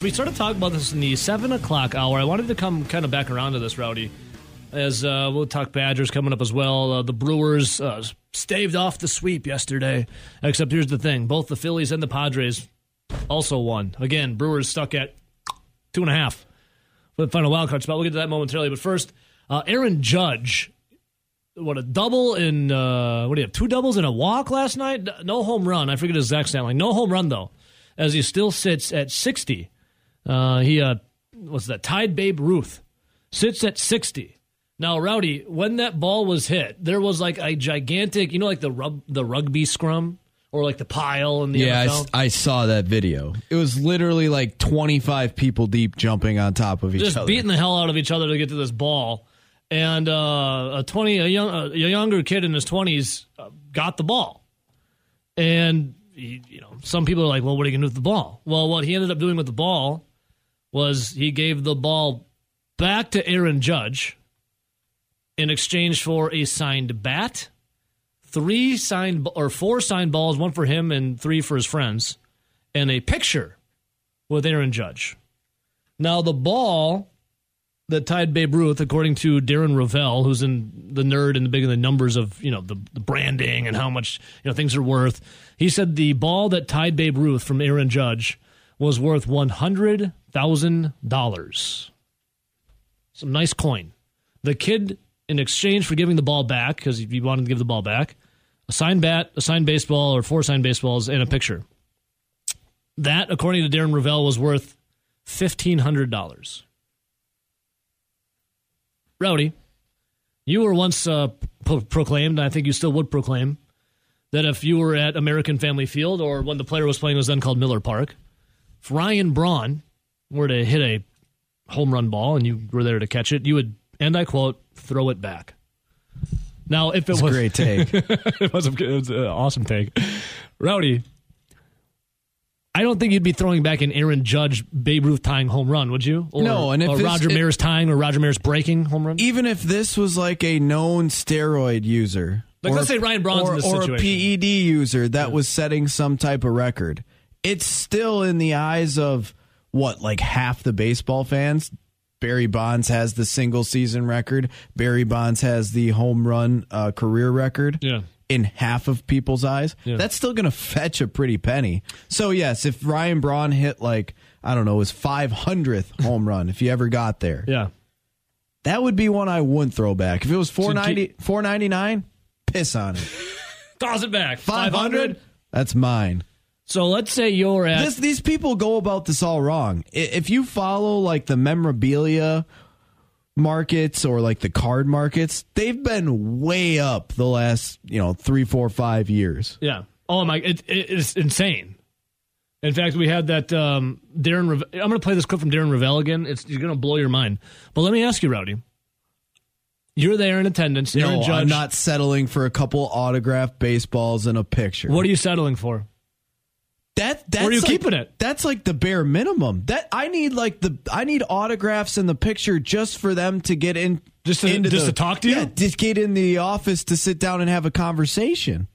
We started talking about this in the seven o'clock hour. I wanted to come kind of back around to this, Rowdy, as uh, we'll talk Badgers coming up as well. Uh, the Brewers uh, staved off the sweep yesterday. Except here's the thing: both the Phillies and the Padres also won. Again, Brewers stuck at two and a half for the final wild card spot. We'll get to that momentarily. But first, uh, Aaron Judge. What a double in uh, what do you have? Two doubles and a walk last night. No home run. I forget his exact stat. No home run though, as he still sits at sixty. Uh, he uh, was that tied Babe Ruth, sits at sixty. Now, Rowdy, when that ball was hit, there was like a gigantic, you know, like the rub, the rugby scrum or like the pile in the Yeah, I, NFL. s- I saw that video. It was literally like 25 people deep jumping on top of each just other. Just beating the hell out of each other to get to this ball. And uh, a twenty, a young, a younger kid in his twenties uh, got the ball, and you know, some people are like, "Well, what are you gonna do with the ball?" Well, what he ended up doing with the ball was he gave the ball back to Aaron Judge in exchange for a signed bat, three signed or four signed balls, one for him and three for his friends, and a picture with Aaron Judge. Now the ball that tied Babe Ruth, according to Darren Rovell, who's in the nerd and the big in the numbers of you know the, the branding and how much you know things are worth. He said the ball that tied Babe Ruth from Aaron Judge was worth one hundred thousand dollars. Some nice coin. The kid, in exchange for giving the ball back, because he wanted to give the ball back, a signed bat, a signed baseball, or four signed baseballs, and a picture. That, according to Darren Rovell, was worth fifteen hundred dollars. Rowdy, you were once uh, pro- proclaimed, and I think you still would proclaim, that if you were at American Family Field or when the player was playing was then called Miller Park, if Ryan Braun were to hit a home run ball and you were there to catch it, you would, and I quote, throw it back. Now, if it It's a great take. it was, a, it was an awesome take. Rowdy, I don't think you'd be throwing back an Aaron Judge Babe Ruth tying home run, would you? Or, No, and if or Roger Maris tying or Roger Maris breaking home run. Even if this was like a known steroid user, Like, let's say Ryan Braun's or, in this or a. PED user that was setting some type of record, it's still in the eyes of what, like half the baseball fans. Barry Bonds has the single season record. Barry Bonds has the home run uh, career record. Yeah. In half of people's eyes, Yeah. that's still going to fetch a pretty penny. So yes, if Ryan Braun hit like I don't know his 500th home run, if he ever got there, Yeah. that would be one I wouldn't throw back. If it was So 490, 499, piss on it. Toss it back. 500, that's mine. So let's say you're at. This, these people go about this all wrong. If you follow like the memorabilia markets or like the card markets, they've been way up the last, you know, three, four, five years. yeah. Oh, my. It, it, it's insane. In fact, we had that um, Darren. Reve- I'm going to play this clip from Darren Rovell again. It's you're going to blow your mind. But let me ask you, Rowdy. You're there in attendance. Aaron no, Judge. I'm not settling for a couple autographed baseballs and a picture. What are you settling for? That that's Where are you like- keeping it? That's like the bare minimum. That I need like the I need autographs in the picture just for them to get in Just to- into just the- to talk to you? Yeah, just get in the office to sit down and have a conversation.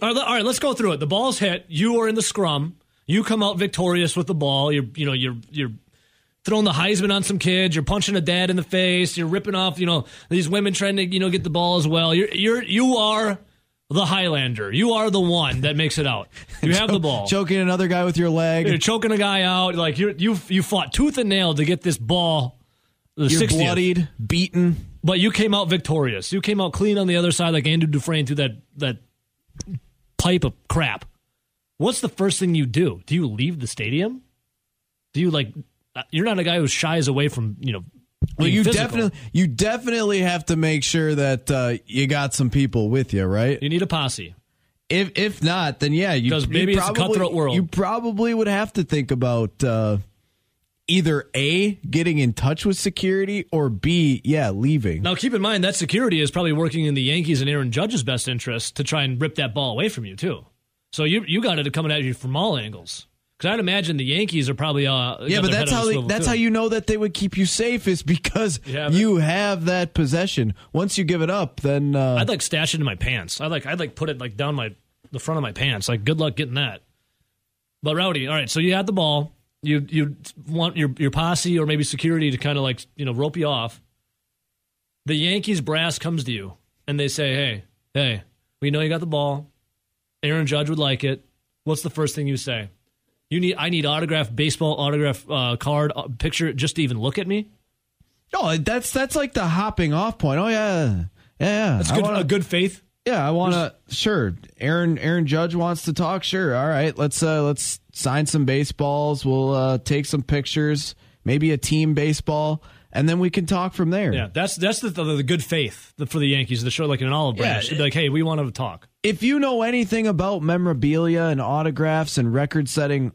All right, all right, let's go through it. The ball's hit. You are in the scrum. You come out victorious with the ball. You're, you know, you're, you're throwing the Heisman on some kids. You're punching a dad in the face. You're ripping off, you know, these women trying to, you know, get the ball as well. You're, you're, you are the Highlander. You are the one that makes it out. You have the ball. Choking another guy with your leg. You're choking a guy out. Like you, you, you fought tooth and nail to get this ball. The You're 60th. bloodied, beaten. But you came out victorious. You came out clean on the other side, like Andrew Dufresne through that that pipe of crap. What's the first thing you do? Do you leave the stadium? Do you like? uh, You're not a guy who shies away from you know. Well, you physical. definitely you definitely have to make sure that uh, you got some people with you, right? You need a posse. If if not, then yeah, you 'Cause you maybe it's a probably- cutthroat world. You probably would have to think about uh, either a getting in touch with security or b yeah leaving. Now, keep in mind that security is probably working in the Yankees and Aaron Judge's best interest to try and rip that ball away from you too. So you you got it coming at you from all angles. Because I'd imagine the Yankees are probably uh yeah, but that's how they, that's too. how you know that they would keep you safe is because You have you have that possession. Once you give it up, then uh, I'd like stash it in my pants. I'd like I'd like put it like down my the front of my pants. Like good luck getting that. But Rowdy, all right, so you had the ball. you you want your your posse or maybe security to kind of like you know rope you off. The Yankees brass comes to you and they say, "Hey, hey, we know you got the ball. Aaron Judge would like it. What's the first thing you say? You need I need autograph baseball autograph uh, card uh, picture just to even look at me. Oh, that's that's like the hopping off point. Oh yeah, yeah, yeah. That's good, wanna, a good faith. Yeah, I want to. Sure, Aaron Aaron Judge wants to talk. Sure, all right. Let's uh let's sign some baseballs. We'll uh take some pictures. Maybe a team baseball, and then we can talk from there. Yeah, that's that's the the, the good faith for the Yankees. The show like an olive branch. Yeah, be like, hey, we want to talk. If you know anything about memorabilia and autographs and record setting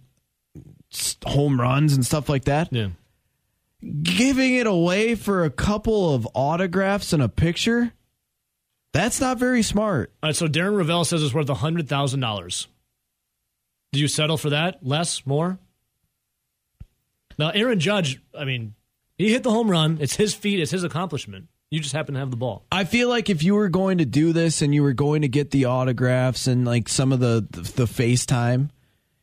home runs and stuff like that, yeah. giving it away for a couple of autographs and a picture that's not very smart. All right, so Darren Rovell says it's worth hundred thousand dollars. Do you settle for that? Less? More? Now, Aaron Judge, I mean, he hit the home run. It's his feat. It's his accomplishment. You just happen to have the ball. I feel like if you were going to do this and you were going to get the autographs and like some of the the, the FaceTime,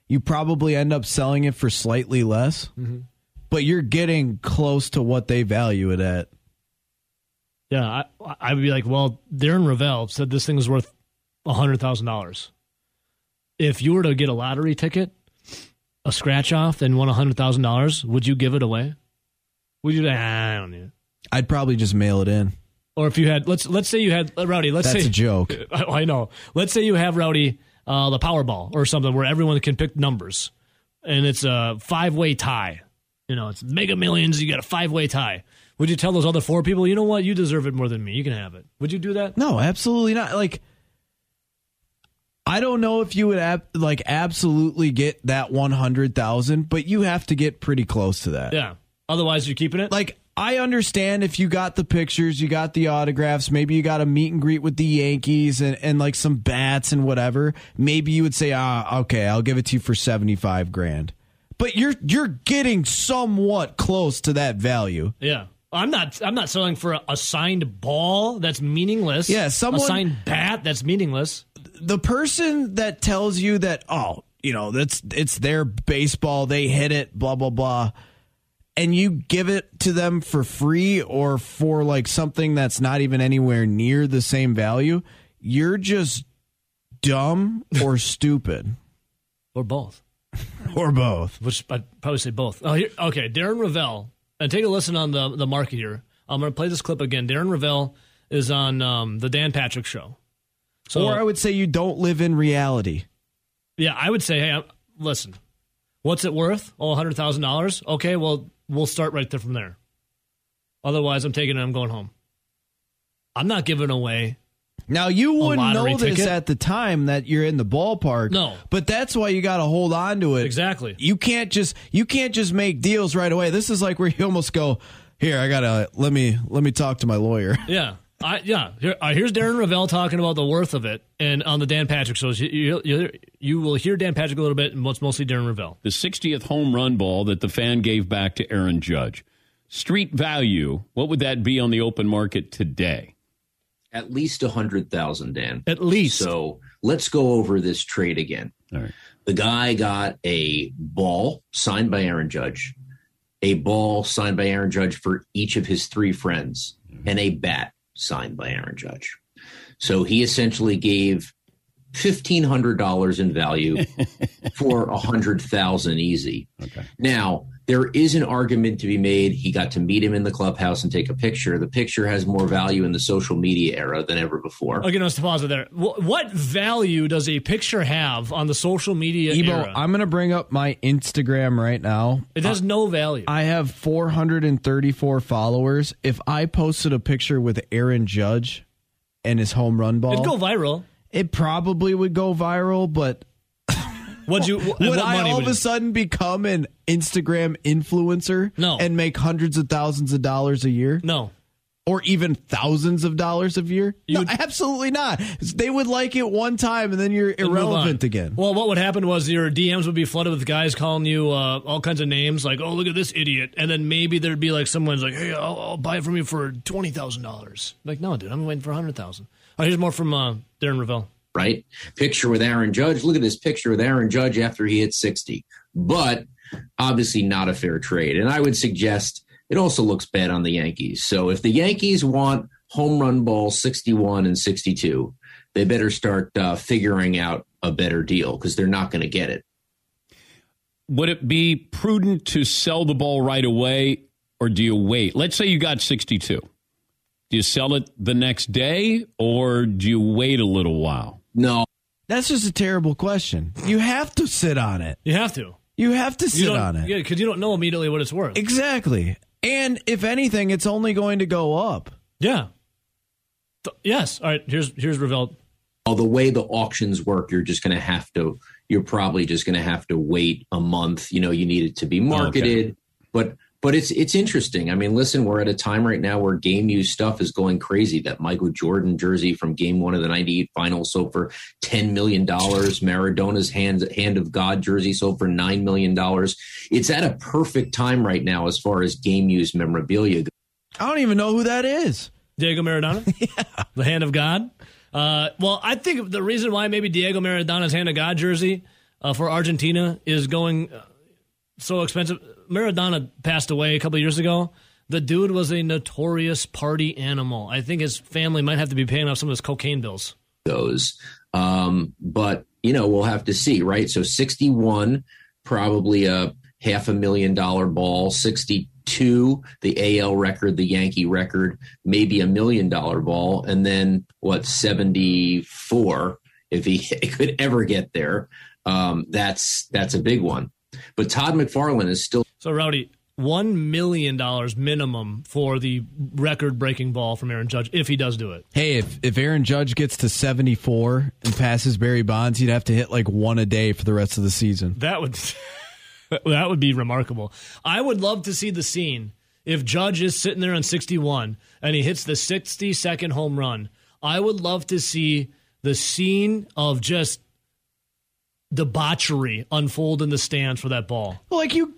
you probably end up selling it for slightly less. Mm-hmm. But you're getting close to what they value it at. Yeah, I, I would be like, well, Darren Rovell said this thing is worth hundred thousand dollars. If you were to get a lottery ticket, a scratch off, and won hundred thousand dollars, would you give it away? Would you? Ah, I don't need it. I'd probably just mail it in. Or if you had, let's let's say you had Rowdy. Let's say That's say a joke. I, I know. Let's say you have Rowdy uh, the Powerball or something where everyone can pick numbers, and it's a five way tie. You know, it's Mega Millions. You got a five way tie. Would you tell those other four people, you know what, you deserve it more than me. You can have it. Would you do that? No, absolutely not. Like, I don't know if you would ab- like absolutely get that one hundred thousand, but you have to get pretty close to that. Yeah. Otherwise, you're keeping it. Like, I understand if you got the pictures, you got the autographs, maybe you got a meet and greet with the Yankees and, and like some bats and whatever. Maybe you would say, ah, okay, I'll give it to you for seventy five grand. But you're you're getting somewhat close to that value. Yeah. I'm not. I'm not selling for a, a signed ball that's meaningless. Yeah, someone a signed bat that's meaningless. The person that tells you that, oh, you know, that's it's their baseball, they hit it, blah blah blah, and you give it to them for free or for like something that's not even anywhere near the same value, you're just dumb or stupid, or both, or both. Which I'd probably say both. Oh, here, okay, Darren Rovell and take a listen on the the market here. I'm going to play this clip again. Darren Rovell is on um, the Dan Patrick Show. So, or I would say you don't live in reality. Yeah, I would say, hey, listen, what's it worth? Oh, $100,000? Okay, well, we'll start right there from there. Otherwise, I'm taking it. I'm going home. I'm not giving away now you wouldn't know this ticket? at the time that you're in the ballpark. No. But that's why you got to hold on to it. Exactly. You can't just you can't just make deals right away. This is like where you almost go, "Here, I got to let me let me talk to my lawyer." Yeah. I, yeah, Here, uh, here's Darren Rovell talking about the worth of it, and on the Dan Patrick shows, you, you, you, will hear Dan Patrick a little bit, and what's mostly Darren Rovell. The 60th home run ball that the fan gave back to Aaron Judge, street value, what would that be on the open market today? At least a hundred thousand, Dan. At least. So let's go over this trade again. All right. The guy got a ball signed by Aaron Judge, a ball signed by Aaron Judge for each of his three friends, mm-hmm. and a bat signed by Aaron Judge. So he essentially gave fifteen hundred dollars in value for a hundred thousand easy. Okay. Now there is an argument to be made. He got to meet him in the clubhouse and take a picture. The picture has more value in the social media era than ever before. Okay, let's pause it there. What value does a picture have on the social media Ebo, era? I'm going to bring up my Instagram right now. It has uh, no value. I have 434 followers. If I posted a picture with Aaron Judge and his home run ball, it'd go viral. It probably would go viral, but would you? would I all of a sudden become an Instagram influencer? No. And make hundreds of thousands of dollars a year? No. Or even thousands of dollars a year? You no, would, absolutely not. They would like it one time and then you're irrelevant again. Well, what would happen was your DMs would be flooded with guys calling you uh, all kinds of names, like, "Oh, look at this idiot," and then maybe there'd be like someone's like, "Hey, I'll, I'll buy it from you for twenty thousand dollars." Like, no, dude, I'm waiting for a hundred thousand. Oh, here's more from uh, Darren Rovell right? Picture with Aaron Judge. Look at this picture with Aaron Judge after he hit 60. But obviously not a fair trade. And I would suggest it also looks bad on the Yankees. So if the Yankees want home run ball 61 and 62, they better start uh, figuring out a better deal because they're not going to get it. Would it be prudent to sell the ball right away or do you wait? Let's say you got 62. Do you sell it the next day or do you wait a little while? No. That's just a terrible question. You have to sit on it. You have to. You have to sit on it. Yeah, because you don't know immediately what it's worth. Exactly. And if anything, it's only going to go up. Yeah. Th- yes. All right. Here's here's Rovell. Well, the way the auctions work, you're just going to have to. You're probably just going to have to wait a month. You know, you need it to be marketed, okay. but but it's it's interesting. I mean, listen, we're at a time right now where game use stuff is going crazy. That Michael Jordan jersey from Game One of the '98 Finals sold for ten million dollars. Maradona's hand hand of God jersey sold for nine million dollars. It's at a perfect time right now as far as game use memorabilia. I don't even know who that is. Diego Maradona, yeah. the hand of God. Uh, well, I think the reason why maybe Diego Maradona's hand of God jersey uh, for Argentina is going uh, so expensive Maradona passed away a couple years ago. The dude was a notorious party animal. I think his family might have to be paying off some of his cocaine bills. Those, um, but you know, we'll have to see, right? So, sixty-one, probably a half a million dollar ball. Sixty-two, the AL record, the Yankee record, maybe a million dollar ball, and then what? Seventy-four, if he could ever get there, um, that's that's a big one. But Todd McFarlane is still. So, Rowdy, $1 million minimum for the record breaking ball from Aaron Judge if he does do it. Hey, if, if Aaron Judge gets to 74 and passes Barry Bonds, he'd have to hit like one a day for the rest of the season. That would. that would be remarkable. I would love to see the scene if Judge is sitting there on 61 and he hits the 62nd home run. I would love to see the scene of just debauchery unfold in the stands for that ball. Well, like you.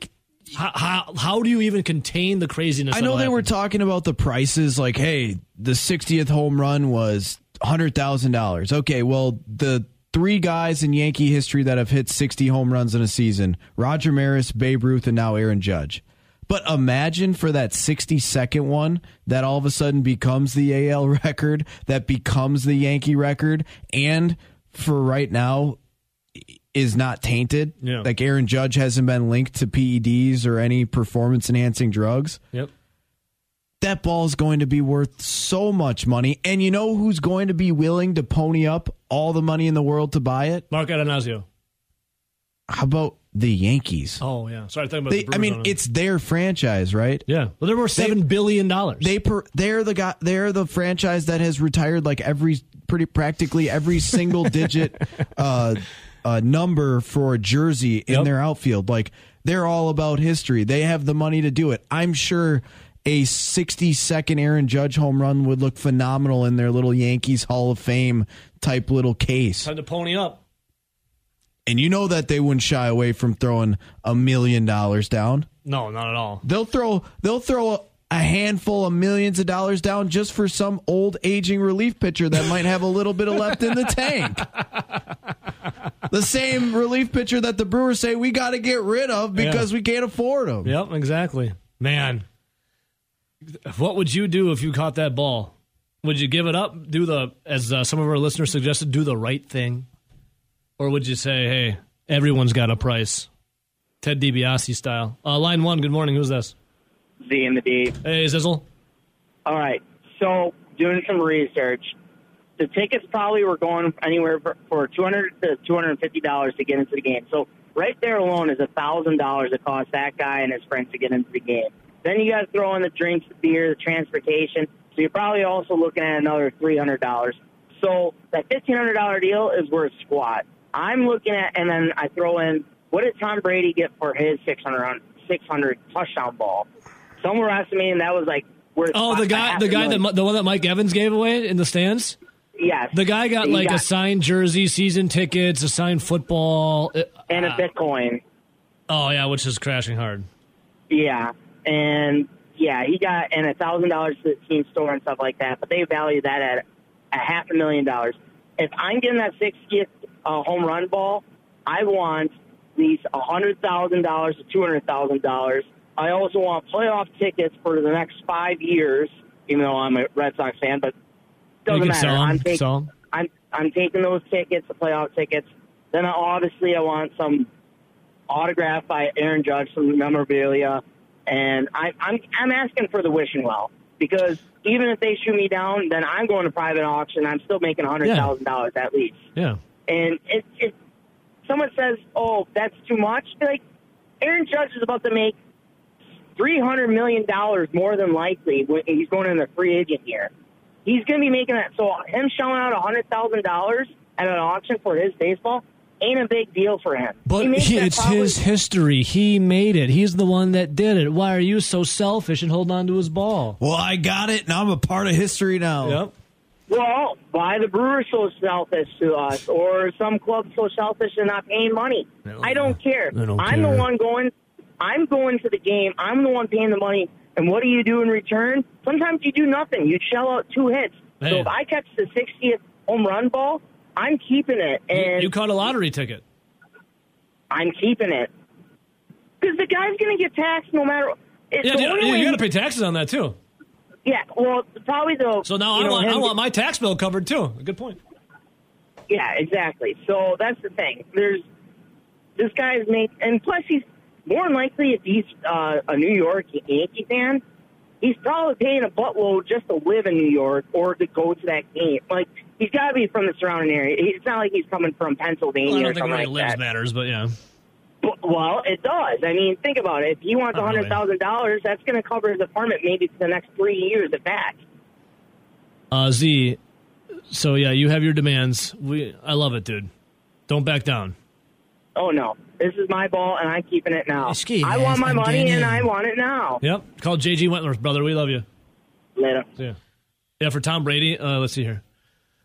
How, how, how do you even contain the craziness? I know they were talking about the prices. Like, hey, the 60th home run was hundred thousand dollars. Okay, well the three guys in Yankee history that have hit 60 home runs in a season: Roger Maris, Babe Ruth, and now Aaron Judge. But imagine for that 62nd one that all of a sudden becomes the AL record, that becomes the Yankee record, and for right now, is not tainted. Yeah. Like Aaron Judge hasn't been linked to PEDs or any performance enhancing drugs. Yep. That ball is going to be worth so much money. And you know who's going to be willing to pony up all the money in the world to buy it? Mark Attanasio. How about the Yankees? Oh yeah, sorry. Talking about they, the I mean, it's their franchise, right? Yeah, well, they're worth seven they, billion dollars. They per, they're the guy. They're the franchise that has retired like every pretty practically every single digit uh, uh, number for a jersey in yep. their outfield. Like they're all about history. They have the money to do it. I'm sure a 60 second Aaron Judge home run would look phenomenal in their little Yankees Hall of Fame type little case. Time to pony up. And you know that they wouldn't shy away from throwing a million dollars down. No, not at all. They'll throw they'll throw a, handful of millions of dollars down just for some old aging relief pitcher that might have a little bit of left in the tank. the same relief pitcher that the Brewers say we got to get rid of because yeah. we can't afford him. Yep, exactly. Man, what would you do if you caught that ball? Would you give it up? Do the as uh, some of our listeners suggested, do the right thing, or would you say, "Hey, everyone's got a price"? Ted DiBiase style. Uh, line one. Good morning. Who's this? Z and the D. Hey, Zizzle. All right. So, doing some research, the tickets probably were going anywhere for, for 200 to 250 dollars to get into the game. So, right there alone is a thousand dollars it costs that guy and his friends to get into the game. Then you got to throw in the drinks, the beer, the transportation. So you're probably also looking at another three hundred dollars. So that fifteen hundred dollar deal is worth squat. I'm looking at, and then I throw in what did Tom Brady get for his 600, 600 touchdown ball? Some were and that was like worth. Oh, the guy, the guy that the one that Mike Evans gave away in the stands. Yes, the guy got like got, a signed jersey, season tickets, a signed football, uh, and a Bitcoin. Oh yeah, which is crashing hard. Yeah, and yeah, he got and a thousand dollars to the team store and stuff like that. But they value that at a half a million dollars. If I'm getting that 60th uh, home run ball, I want least a hundred thousand dollars to two hundred thousand dollars. I also want playoff tickets for the next five years. Even though I'm a Red Sox fan, but doesn't matter. I'm 'em. I'm I'm taking those tickets, the playoff tickets. Then I, obviously I want some autograph by Aaron Judge, some memorabilia, and I, I'm I'm asking for the wishing well because even if they shoot me down, then I'm going to private auction. I'm still making a hundred thousand dollars at least. Yeah. And it, it, someone says, "Oh, that's too much." Like Aaron Judge is about to make three hundred million dollars more than likely when he's going in the free agent year. He's going to be making that. So him shelling out a hundred thousand dollars at an auction for his baseball ain't a big deal for him. But He he- it's probably- his history. He made it. He's the one that did it. Why are you so selfish and holding on to his ball? Well, I got it, and I'm a part of history now. Yep. Well, why the Brewers so selfish to us, or some clubs so selfish and not paying money? No, I don't care. I don't I'm care. the one going. I'm going to the game. I'm the one paying the money. And what do you do in return? Sometimes you do nothing. You shell out two hits. So if I catch the 60th home run ball, I'm keeping it, You, and you caught a lottery ticket. I'm keeping it because the guy's going to get taxed no matter. It's Yeah, the you, got to pay taxes on that too. Yeah, well, probably the. So now you I know, want I want my tax bill covered too. Good point. Yeah, exactly. So that's the thing. There's this guy's make, and plus he's more than likely if he's uh, a New York Yankee fan, he's probably paying a buttload just to live in New York or to go to that game. Like he's got to be from the surrounding area. It's not like he's coming from Pennsylvania Well, I or don't think something like lives that. matters, but yeah. But- Well, it does. I mean, think about it. If he wants a hundred thousand dollars, that's going to cover his apartment maybe for the next three years at that. Uh, Z. So yeah, you have your demands. We I love it, dude. Don't back down. Oh no, this is my ball, and I'm keeping it now. Ski I want my money, and. I want it now. Yep. Call JG Wentworth, brother. We love you. Later. Yeah. Yeah, for Tom Brady, uh, let's see here.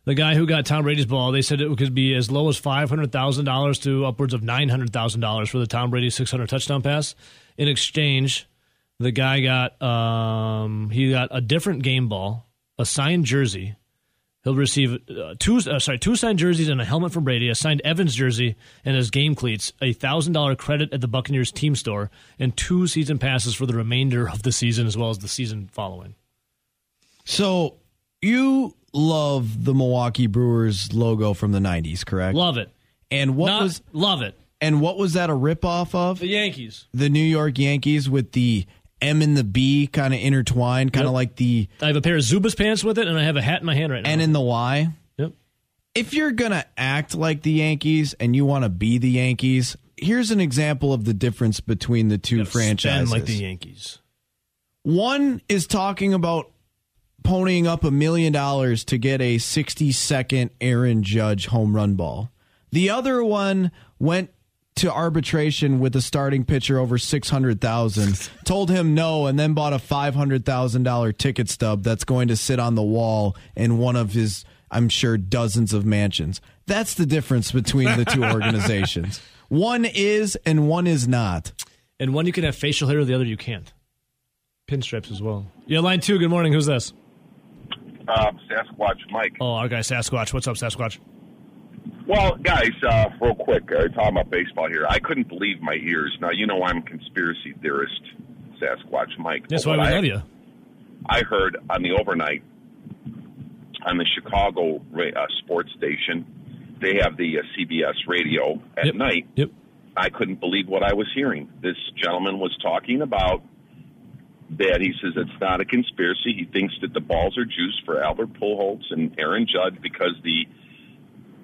The guy who got Tom Brady's ball, they said it could be as low as five hundred thousand dollars to upwards of nine hundred thousand dollars for the Tom Brady six hundred touchdown pass. In exchange, the guy got um, he got a different game ball, a signed jersey. He'll receive uh, two uh, sorry two signed jerseys and a helmet from Brady, a signed Evans jersey and his game cleats, a thousand dollar credit at the Buccaneers team store, and two season passes for the remainder of the season as well as the season following. So you love the Milwaukee Brewers logo from the '90s, correct? Love it. and what Not- was love it. and what was that a ripoff of? The Yankees. The New York Yankees with the M and the B kind of intertwined, kind of Yep. like the I have a pair of Zubaz pants with it, and I have a hat in my hand right now. N and the Y. yep. if you're gonna act like the Yankees and you want to be the Yankees, here's an example of the difference between the two franchises. Like the Yankees. One is talking about ponying up a million dollars to get a 60 second Aaron Judge home run ball. The other one went to arbitration with a starting pitcher over 600,000, told him no and then bought a $500,000 ticket stub that's going to sit on the wall in one of his I'm sure dozens of mansions. That's the difference between the two organizations. One is and one is not. And one you can have facial hair, the other you can't. Pinstripes as well. Yeah, line two. Good morning. Who's this? uh, Sasquatch Mike. Oh, our guy Sasquatch. What's up, Sasquatch? Well, guys, uh, real quick, uh, talking about baseball here. I couldn't believe my ears. Now, you know I'm a conspiracy theorist, Sasquatch Mike. That's why we I, love you. I heard on the overnight on the Chicago uh, sports station, they have the uh, CBS radio at Yep. night. Yep. I couldn't believe what I was hearing. This gentleman was talking about that he says it's not a conspiracy. He thinks that the balls are juiced for Albert Pujols and Aaron Judge because the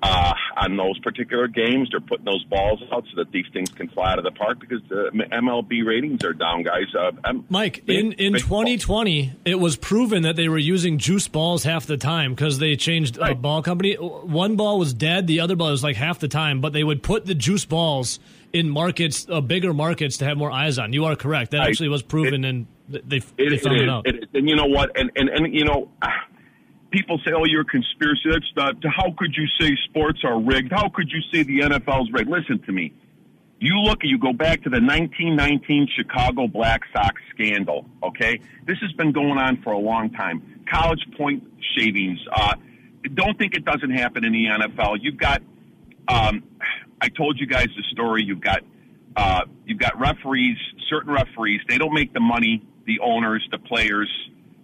uh, on those particular games they're putting those balls out so that these things can fly out of the park because the MLB ratings are down, guys. Uh, Mike, in, in big- 2020, it was proven that they were using juice balls half the time because they changed a Right. ball company. One ball was dead, the other ball was like half the time, but they would put the juice balls in markets, uh, bigger markets, to have more eyes on. You are correct. That I- actually was proven, and th- they, It, they it found it, out. It is. And you know what? And and and you know, ah, people say, "Oh, you're a conspiracy." That's not. How could you say sports are rigged? How could you say the NFL's rigged? Listen to me. You look. And you go back to the 1919 Chicago Black Sox scandal. Okay, this has been going on for a long time. College point shavings. Uh, don't think it doesn't happen in the NFL. You've got. Um, I told you guys the story. You've got uh, you've got referees, certain referees. They don't make the money the owners, the players,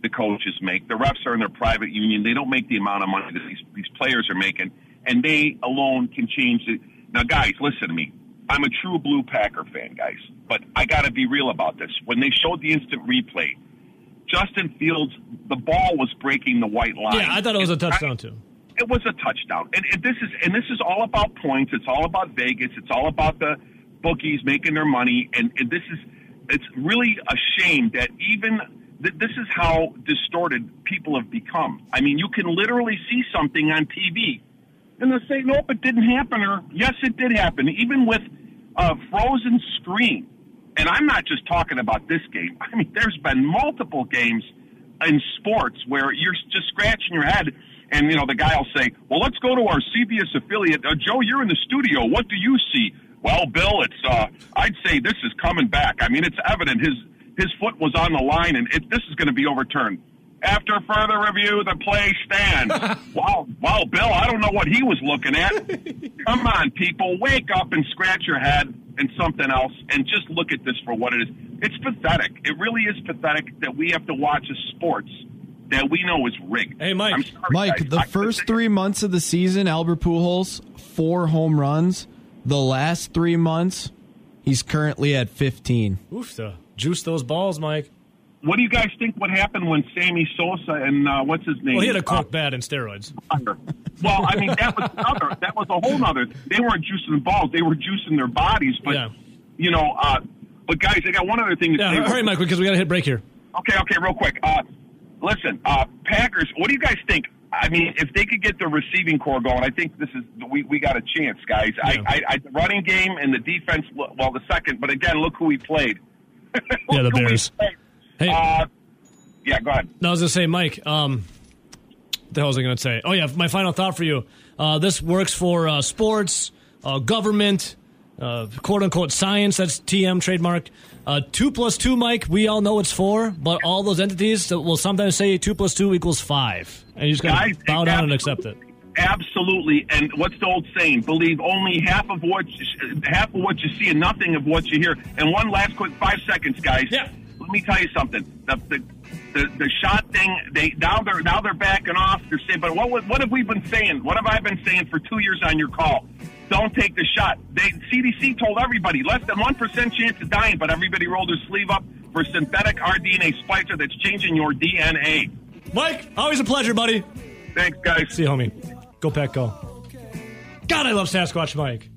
the coaches make. The refs are in their private union. They don't make the amount of money that these these players are making, and they alone can change it. Now, guys, listen to me. I'm a true blue Packer fan, guys, but I got to be real about this. When they showed the instant replay, Justin Fields, the ball was breaking the white line. Yeah, I thought it was a touchdown too. It was a touchdown, and, and this is and this is all about points. It's all about Vegas. It's all about the bookies making their money, and, and this is it's really a shame that even th- this is how distorted people have become. I mean, you can literally see something on TV, and they'll say, "Nope, it didn't happen," or "Yes, it did happen," even with a frozen screen. And I'm not just talking about this game. I mean, there's been multiple games in sports where you're just scratching your head, and you know the guy will say, "Well, let's go to our CBS affiliate." Uh, Joe, you're in the studio. What do you see? Well, Bill, it's uh, I'd say this is coming back. I mean, it's evident his his foot was on the line, and it, this is going to be overturned. After further review, the play stands. wow, wow, Bill, I don't know what he was looking at. Come on, people, wake up and scratch your head and something else, and just look at this for what it is. It's pathetic. It really is pathetic that we have to watch a sports that we know is rigged. Hey, Mike. sorry, Mike, guys. the I- first three months of the season, Albert Pujols four home runs. The last three months, he's currently at 15. Oof, to juice those balls, Mike. What do you guys think would happen when Sammy Sosa and uh, what's his name? Well, he had a Uh, coke bad in steroids. well, I mean that was another. That was a whole nother. They weren't juicing the balls; they were juicing their bodies. But Yeah. you know, uh, but guys, I got one other thing to Yeah, say. hurry, Mike, because we got to hit break here. Okay, okay, real quick. Uh, listen, uh, Packers. What do you guys think? I mean, if they could get the receiving corps going, I think this is we, we got a chance, guys. Yeah. I, I, I, the running game and the defense. Well, the second, but again, look who we played. Yeah, the Bears. Hey, Uh, yeah, go ahead. No, I was gonna say, Mike. Um, what the hell was I gonna say? Oh yeah, my final thought for you. Uh, this works for uh, sports, uh, government, uh, quote unquote science. That's TM trademark. Uh, two plus two, Mike. We all know it's four, but all those entities that will sometimes say two plus two equals five, and you just gotta Guys, bow down and accept it. Absolutely, and what's the old saying? Believe only half of what you, half of what you see and nothing of what you hear. And one last quick five seconds, guys. Yeah. Let me tell you something. The the, the, the shot thing. They now they're now they're backing off. They're saying, but what what have we been saying? What have I been saying for two years on your call? Don't take the shot. They CDC told everybody less than one percent chance of dying, but everybody rolled their sleeve up for synthetic rDNA splicer that's changing your DNA. Mike, always a pleasure, buddy. Thanks, guys. See you, homie. Go pack, go. God, I love Sasquatch Mike.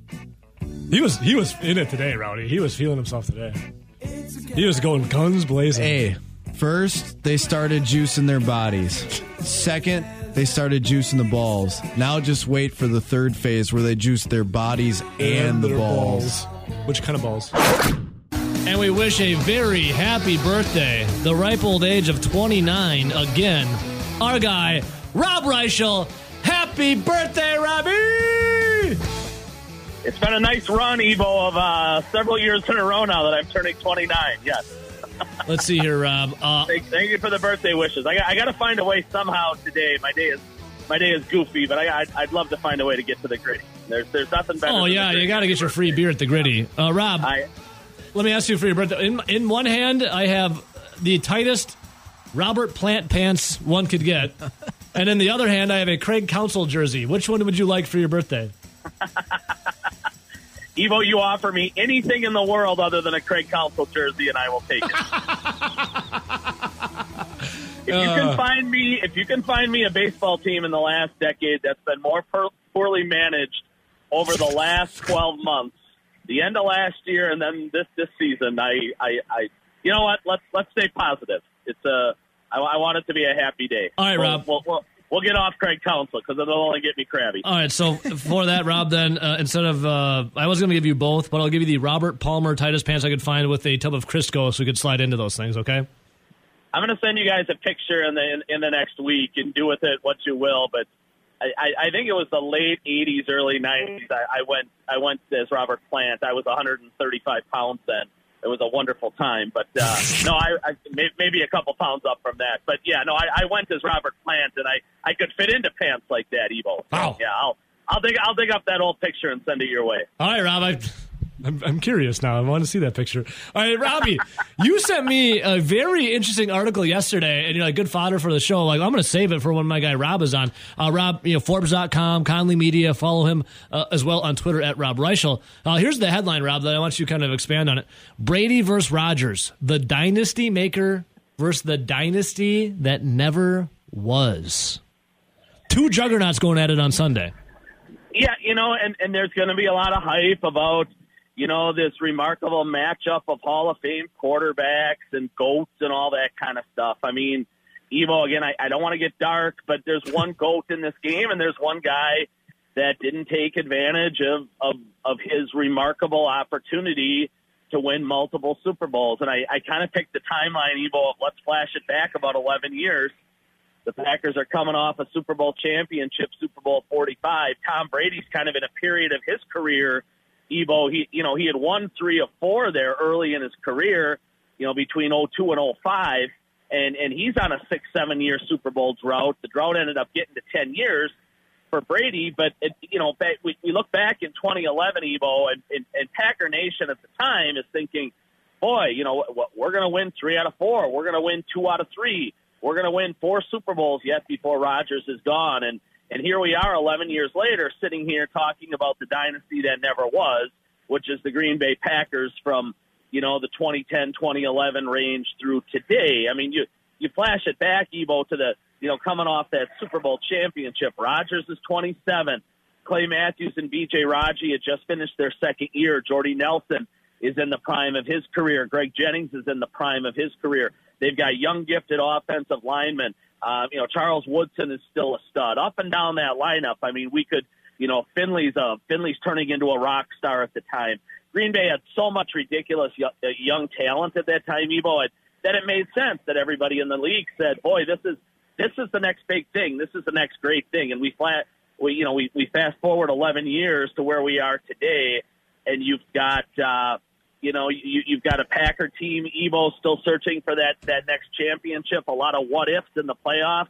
He was he was in it today, Rowdy. He was feeling himself today. He was going guns blazing. Hey, first they started juicing their bodies. Second, they started juicing the balls. Now just wait for the third phase where they juice their bodies and, the their balls. Which kind of balls? And we wish a very happy birthday, the ripe old age of 29, again, our guy, Rob Reischel. Happy birthday, Robbie! It's been a nice run, Evo, of uh, several years in a row now that I'm turning 29. Yes. Let's see here, Rob. Uh, Thank, thank you for the birthday wishes. I, got- I got to find a way somehow today. My day is my day is goofy, but I, I'd, I'd love to find a way to get to the gritty. There's there's nothing better. oh, yeah, you got to get your free beer at the gritty. Uh, Rob, I, let me ask you for your birthday. In, in one hand, I have the tightest Robert Plant pants one could get. And in the other hand, I have a Craig Counsell jersey. Which one would you like for your birthday? Evo, you offer me anything in the world other than a Craig Counsell jersey, and I will take it. if you Uh. can find me, if you can find me a baseball team in the last decade that's been more per- poorly managed over the last twelve months, the end of last year and then this this season, I, I, I you know what? Let's let's stay positive. It's a, I, I want it to be a happy day. All right, Rob. We'll, we'll, we'll get off Craig Counsell because it'll only get me crabby. All right, so for that, Rob, then uh, instead of uh, I was going to give you both, but I'll give you the Robert Palmer tightest pants I could find with a tub of Crisco, so we could slide into those things. Okay. I'm going to send you guys a picture in the in, in the next week and do with it what you will. But I, I, I think it was the late '80s, early '90s. I, I went I went as Robert Plant. I was 135 pounds then. It was a wonderful time. But uh, no, I, I may- maybe a couple pounds up from that. But yeah, no, I, I went as Robert Plant, and I I could fit into pants like that, Evo. Wow. Yeah, I'll I'll dig I'll dig up that old picture and send it your way. All right, Rob. I, I'm, I'm curious now. I want to see that picture. All right, Robbie, you sent me a very interesting article yesterday, and you're like, good fodder for the show. Like, I'm going to save it for when my guy Rob is on. Uh, Rob, you know, Forbes.com, Conley Media. Follow him uh, as well on Twitter at Rob Reischel. Uh, here's the headline, Rob, that I want you to kind of expand on it. Brady versus Rodgers, the dynasty maker versus the dynasty that never was. Two juggernauts going at it on Sunday. Yeah, you know, and, and there's going to be a lot of hype about, you know, this remarkable matchup of Hall of Fame quarterbacks and GOATs and all that kind of stuff. I mean, Evo, again, I, I don't want to get dark, but there's one GOAT in this game, and there's one guy that didn't take advantage of, of, of his remarkable opportunity to win multiple Super Bowls. And I, I kind of picked the timeline, Evo, of let's flash it back about 11 years. The Packers are coming off a Super Bowl championship, Super Bowl 45. Tom Brady's kind of in a period of his career. Evo, he, you know, he had won three of four there early in his career, you know, between 02 and 05. And, and he's on a six, seven year Super Bowl drought. The drought ended up getting to 10 years for Brady. But, it, you know, we, we look back in 2011, Evo, and, and, and Packer Nation at the time is thinking, boy, you know, we're going to win three out of four. We're going to win two out of three we're going to win four Super Bowls yet before Rodgers is gone. And and here we are, 11 years later, sitting here talking about the dynasty that never was, which is the Green Bay Packers from you know the 2010, 2011 range through today. I mean, you you flash it back, Evo, to the you know coming off that Super Bowl championship. Rodgers is 27. Clay Matthews and B.J. Raji had just finished their second year. Jordy Nelson is in the prime of his career. Greg Jennings is in the prime of his career. They've got young, gifted offensive linemen. Uh, you know, Charles Woodson is still a stud. Up and down that lineup, I mean, we could, you know, Finley's uh, Finley's turning into a rock star at the time. Green Bay had so much ridiculous uh, young talent at that time, Evo, that it made sense that everybody in the league said, "Boy, this is this is the next big thing. This is the next great thing." And we flat, we you know, we we fast forward 11 years to where we are today, and you've got. uh you know, you, you've got a Packer team, Evo, still searching for that that next championship. A lot of what ifs in the playoffs,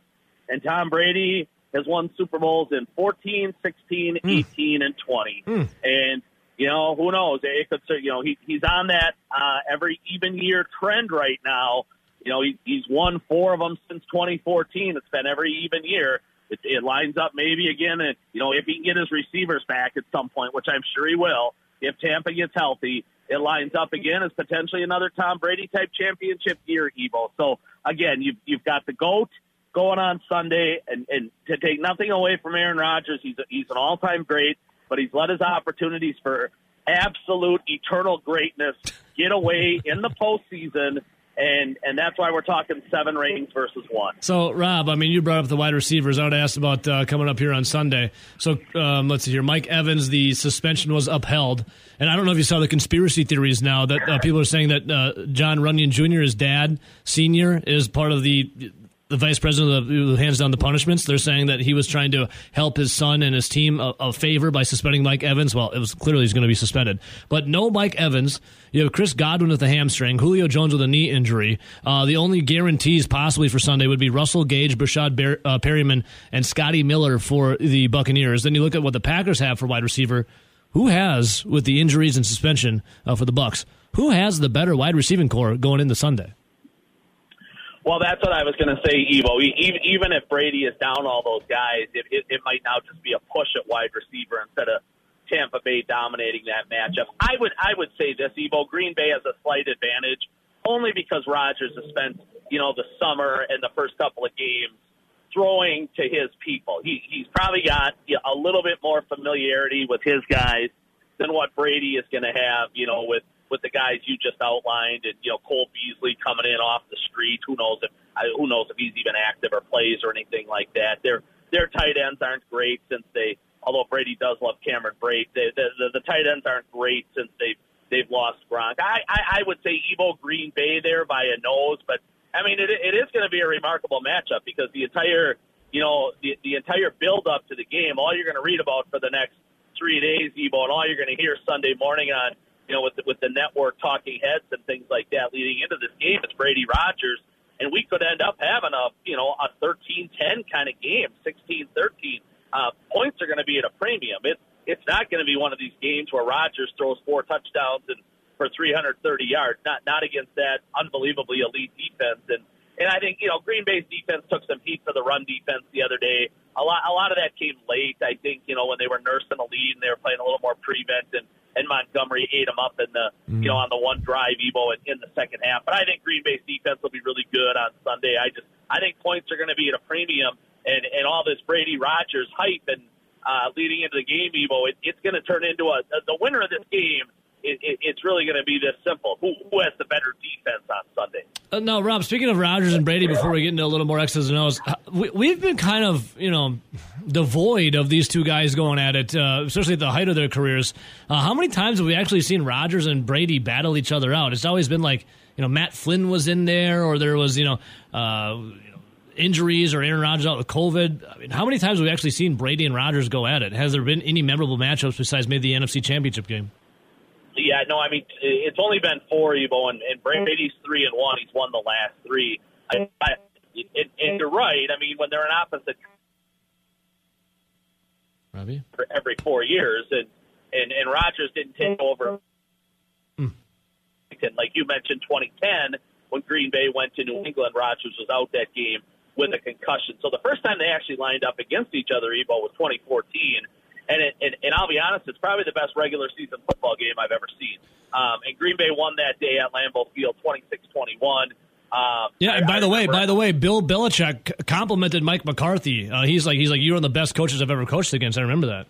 and Tom Brady has won Super Bowls in 14, 16, mm. 18, and 20. Mm. And you know, who knows? It could, you know, he, he's on that uh, every even year trend right now. You know, he, he's won four of them since 2014. It's been every even year. It, it lines up maybe again, and you know, if he can get his receivers back at some point, which I'm sure he will, if Tampa gets healthy, it lines up again as potentially another Tom Brady type championship year, Evo. So again, you've you've got the goat going on Sunday, and and to take nothing away from Aaron Rodgers, he's a, he's an all time great, but he's let his opportunities for absolute eternal greatness get away in the postseason and and that's why we're talking seven ratings versus one. So, Rob, I mean, you brought up the wide receivers. I would ask about uh, coming up here on Sunday. So, um, let's see here. Mike Evans, the suspension was upheld, and I don't know if you saw the conspiracy theories now that uh, people are saying that uh, Jon Runyan Jr., his dad, senior, is part of the the vice president who hands down the punishments. They're saying that he was trying to help his son and his team a, a favor by suspending Mike Evans. Well, it was clearly he's going to be suspended, but no Mike Evans. You have Chris Godwin with a hamstring, Julio Jones with a knee injury. Uh, the only guarantees possibly for Sunday would be Russell Gage, Breshad Bar- uh, Perriman, and Scotty Miller for the Buccaneers. Then you look at what the Packers have for wide receiver. Who has, with the injuries and suspension uh, for the Bucks, who has the better wide receiving corps going into Sunday? Well, that's what I was going to say, Evo. Even, if Brady is down all those guys, it, it, it might now just be a push at wide receiver instead of Tampa Bay dominating that matchup. I would I would say this, Evo. Green Bay has a slight advantage only because Rodgers has spent you know the summer and the first couple of games throwing to his people. He he's probably got a little bit more familiarity with his guys than what Brady is going to have. You know with with the guys you just outlined, and you know Cole Beasley coming in off the street. Who knows if who knows if he's even active or plays or anything like that. Their their tight ends aren't great since they. Although Brady does love Cameron they, the, the the tight ends aren't great since they've they've lost Gronk. I, I I would say Evo Green Bay there by a nose, but I mean it it is going to be a remarkable matchup because the entire you know the the entire build up to the game, all you're going to read about for the next three days, Evo, and all you're going to hear Sunday morning on you know, with the, with the network talking heads and things like that leading into this game. It's Brady Rodgers, and we could end up having a you know a 13-10 kind of game, 16-13. Uh, points are going to be at a premium. It's it's not going to be one of these games where Rodgers throws four touchdowns and for 330 yards. Not not against that unbelievably elite defense. And and I think you know Green Bay's defense took some heat for the run defense the other day. A lot a lot of that came late. I think you know when they were nursing a lead and they were playing a little more prevent and and Montgomery ate them up in the mm-hmm. you know on the one drive Evo in, in the second half. But I think Green Bay's defense will be really good on Sunday. I just I think points are going to be at a premium and and all this Brady Rodgers hype and uh, leading into the game Evo. It, it's going to turn into a the winner of this game it, it, it's really going to be this simple. Who, who has the better defense on Sunday? Uh, no, Rob. Speaking of Rodgers and Brady, before we get into a little more X's and O's, uh, we, have been kind of you know devoid of these two guys going at it, uh, especially at the height of their careers. Uh, how many times have we actually seen Rodgers and Brady battle each other out? It's always been like you know Matt Flynn was in there, or there was you know. Uh, injuries or Aaron Rodgers out with COVID. I mean, how many times have we actually seen Brady and Rodgers go at it? Has there been any memorable matchups besides maybe the NFC Championship game? Yeah, no, I mean it's only been four, Evo, and, and Brady's mm-hmm. three and one. He's won the last three. I, mm-hmm. I, and, and you're right. I mean, when they're an opposite Robbie? for every four years, and and and Rodgers didn't take mm-hmm. over. Mm. Like you mentioned, 2010 when Green Bay went to New England, Rodgers was out that game with a concussion. So the first time they actually lined up against each other, Evo, was 2014 and, it, and and I'll be honest, it's probably the best regular season football game I've ever seen. Um, and Green Bay won that day at Lambeau Field, 26-21. Um, yeah, and by I the way, by the way, Bill Belichick complimented Mike McCarthy. Uh, he's like, he's like, you're one of the best coaches I've ever coached against. I remember that.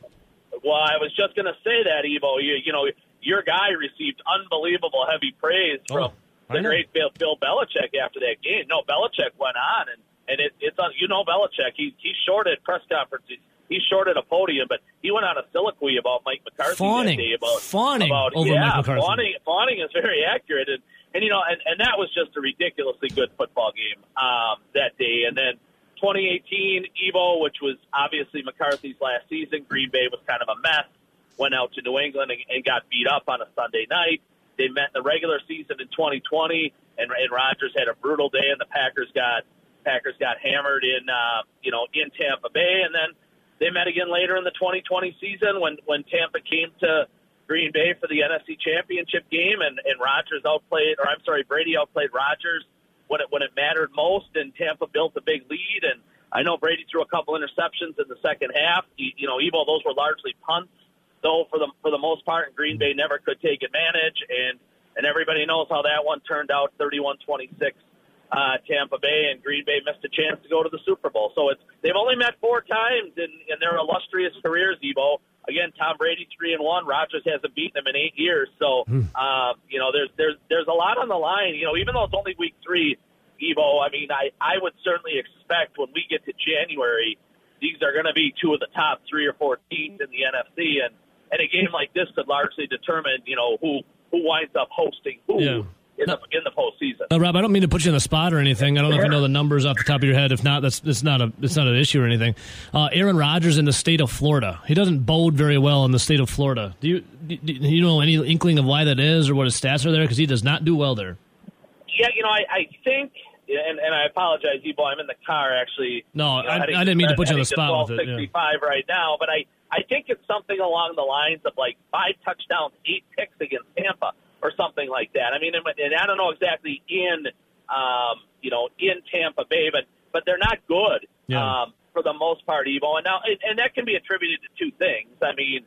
Well, I was just going to say that, Evo. You, you know, your guy received unbelievable heavy praise from oh, the great Bill, Bill Belichick after that game. No, Belichick went on, and and it, it's on. You know, Belichick. He he short at press conferences he's short at a podium, but he went on a soliloquy about Mike McCarthy fawning, that day about fawning about, over yeah, Mike McCarthy. Fawning, fawning is very accurate, and and you know, and, and that was just a ridiculously good football game um, that day. And then 2018 Evo, which was obviously McCarthy's last season, Green Bay was kind of a mess. Went out to New England and, and got beat up on a Sunday night. They met in the regular season in 2020, and, and Rodgers had a brutal day, and the Packers got Packers got hammered in uh, you know in Tampa Bay, and then they met again later in the 2020 season when when Tampa came to Green Bay for the NFC Championship game, and and Rodgers outplayed, or I'm sorry, Brady outplayed Rodgers when it when it mattered most, and Tampa built a big lead. And I know Brady threw a couple interceptions in the second half. You, you know, even those were largely punts, though for the for the most part, and Green Bay never could take advantage. And and everybody knows how that one turned out, 31-26 uh, Tampa Bay and Green Bay missed a chance to go to the Super Bowl. So it's they've only met four times in, in their illustrious careers. Evo again, Tom Brady three and one. Rodgers hasn't beaten them in eight years. So hmm. uh, you know, there's there's there's a lot on the line. You know, even though it's only week three, Evo. I mean, I I would certainly expect when we get to January, these are going to be two of the top three or four teams in the NFC, and and a game like this could largely determine you know who who winds up hosting who. Yeah in the in the postseason. Uh, Rob, I don't mean to put you in the spot or anything. I don't know if you know the numbers off the top of your head. If not, that's it's not a it's not an issue or anything. Uh, Aaron Rodgers in the state of Florida. He doesn't bode very well in the state of Florida. Do you do you know any inkling of why that is or what his stats are there? Because he does not do well there. Yeah, you know, I, I think. And, and I apologize, Ebo. I'm in the car actually. No, you know, I, I, didn't mean to put you on the spot with it. 65 yeah. right now, but I I think it's something along the lines of like five touchdowns, eight picks against Tampa or something like that. I mean, and, and I don't know exactly in um, you know in Tampa Bay, but but they're not good yeah. um, for the most part, Evo. And now and, and that can be attributed to two things. I mean,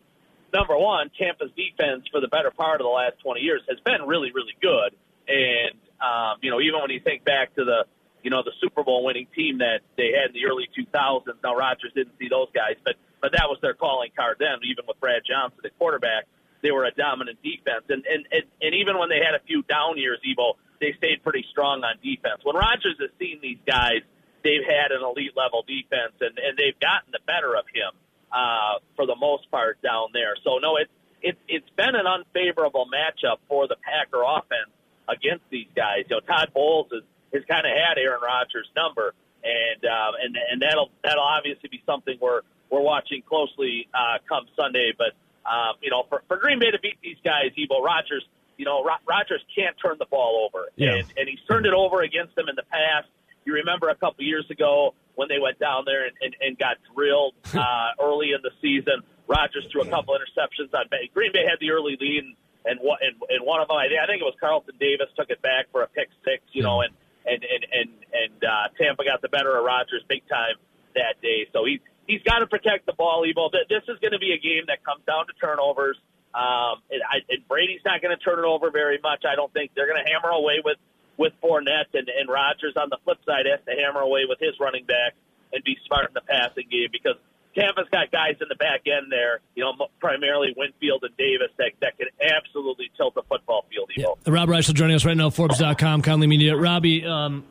number one, Tampa's defense for the better part of the last 20 years has been really really good, and um, you know even when you think back to the you know the Super Bowl winning team that they had in the early 2000s. Now Rodgers didn't see those guys, but but that was their calling card then, even with Brad Johnson at quarterback they were a dominant defense. And, and, and, and even when they had a few down years, Evo, they stayed pretty strong on defense. When Rodgers has seen these guys, they've had an elite level defense, and, and they've gotten the better of him uh, for the most part down there. So, no, it's, it's, it's been an unfavorable matchup for the Packer offense against these guys. You know, Todd Bowles has, has kind of had Aaron Rodgers' number, and, uh, and, and that'll, that'll obviously be something we're, we're watching closely uh, come Sunday. But um, you know, for, for Green Bay to beat these guys, Evo Rodgers, you know, Ro- Rodgers can't turn the ball over, yeah. and, and he's turned it over against them in the past. You remember a couple years ago when they went down there and, and, and got drilled uh, early in the season. Rodgers threw a couple interceptions on Bay. Green Bay had the early lead, and and, and, and one of them, I think it was Carlton Davis, took it back for a pick six, you know, and and and and, and uh, Tampa got the better of Rodgers big time that day. So he's he's got to protect the ball, Evo. This is going to be a game that comes down to turnovers. Um, and, I, and Brady's not going to turn it over very much. I don't think they're going to hammer away with with Fournette and, and on the flip side has to hammer away with his running back and be smart in the passing game because Tampa's got guys in the back end there, you know, primarily Winfield and Davis that, that can absolutely tilt the football field. Yeah. Rob Reischel joining us right now, Forbes.com, Conley Media. Robbie, um,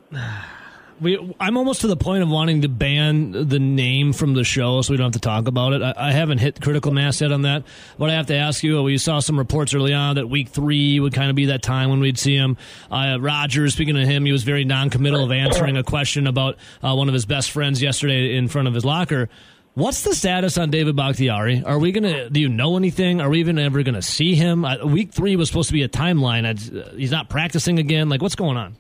we, I'm almost to the point of wanting to ban the name from the show so we don't have to talk about it. I, I haven't hit critical mass yet on that, but I have to ask you. We saw some reports early on that week three would kind of be that time when we'd see him. Uh, speaking of him, he was very non-committal of answering a question about uh, one of his best friends yesterday in front of his locker. What's the status on David Bakhtiari? Are we gonna? Do you know anything? Are we even ever gonna see him? Week three was supposed to be a timeline. He's not practicing again. Like, what's going on?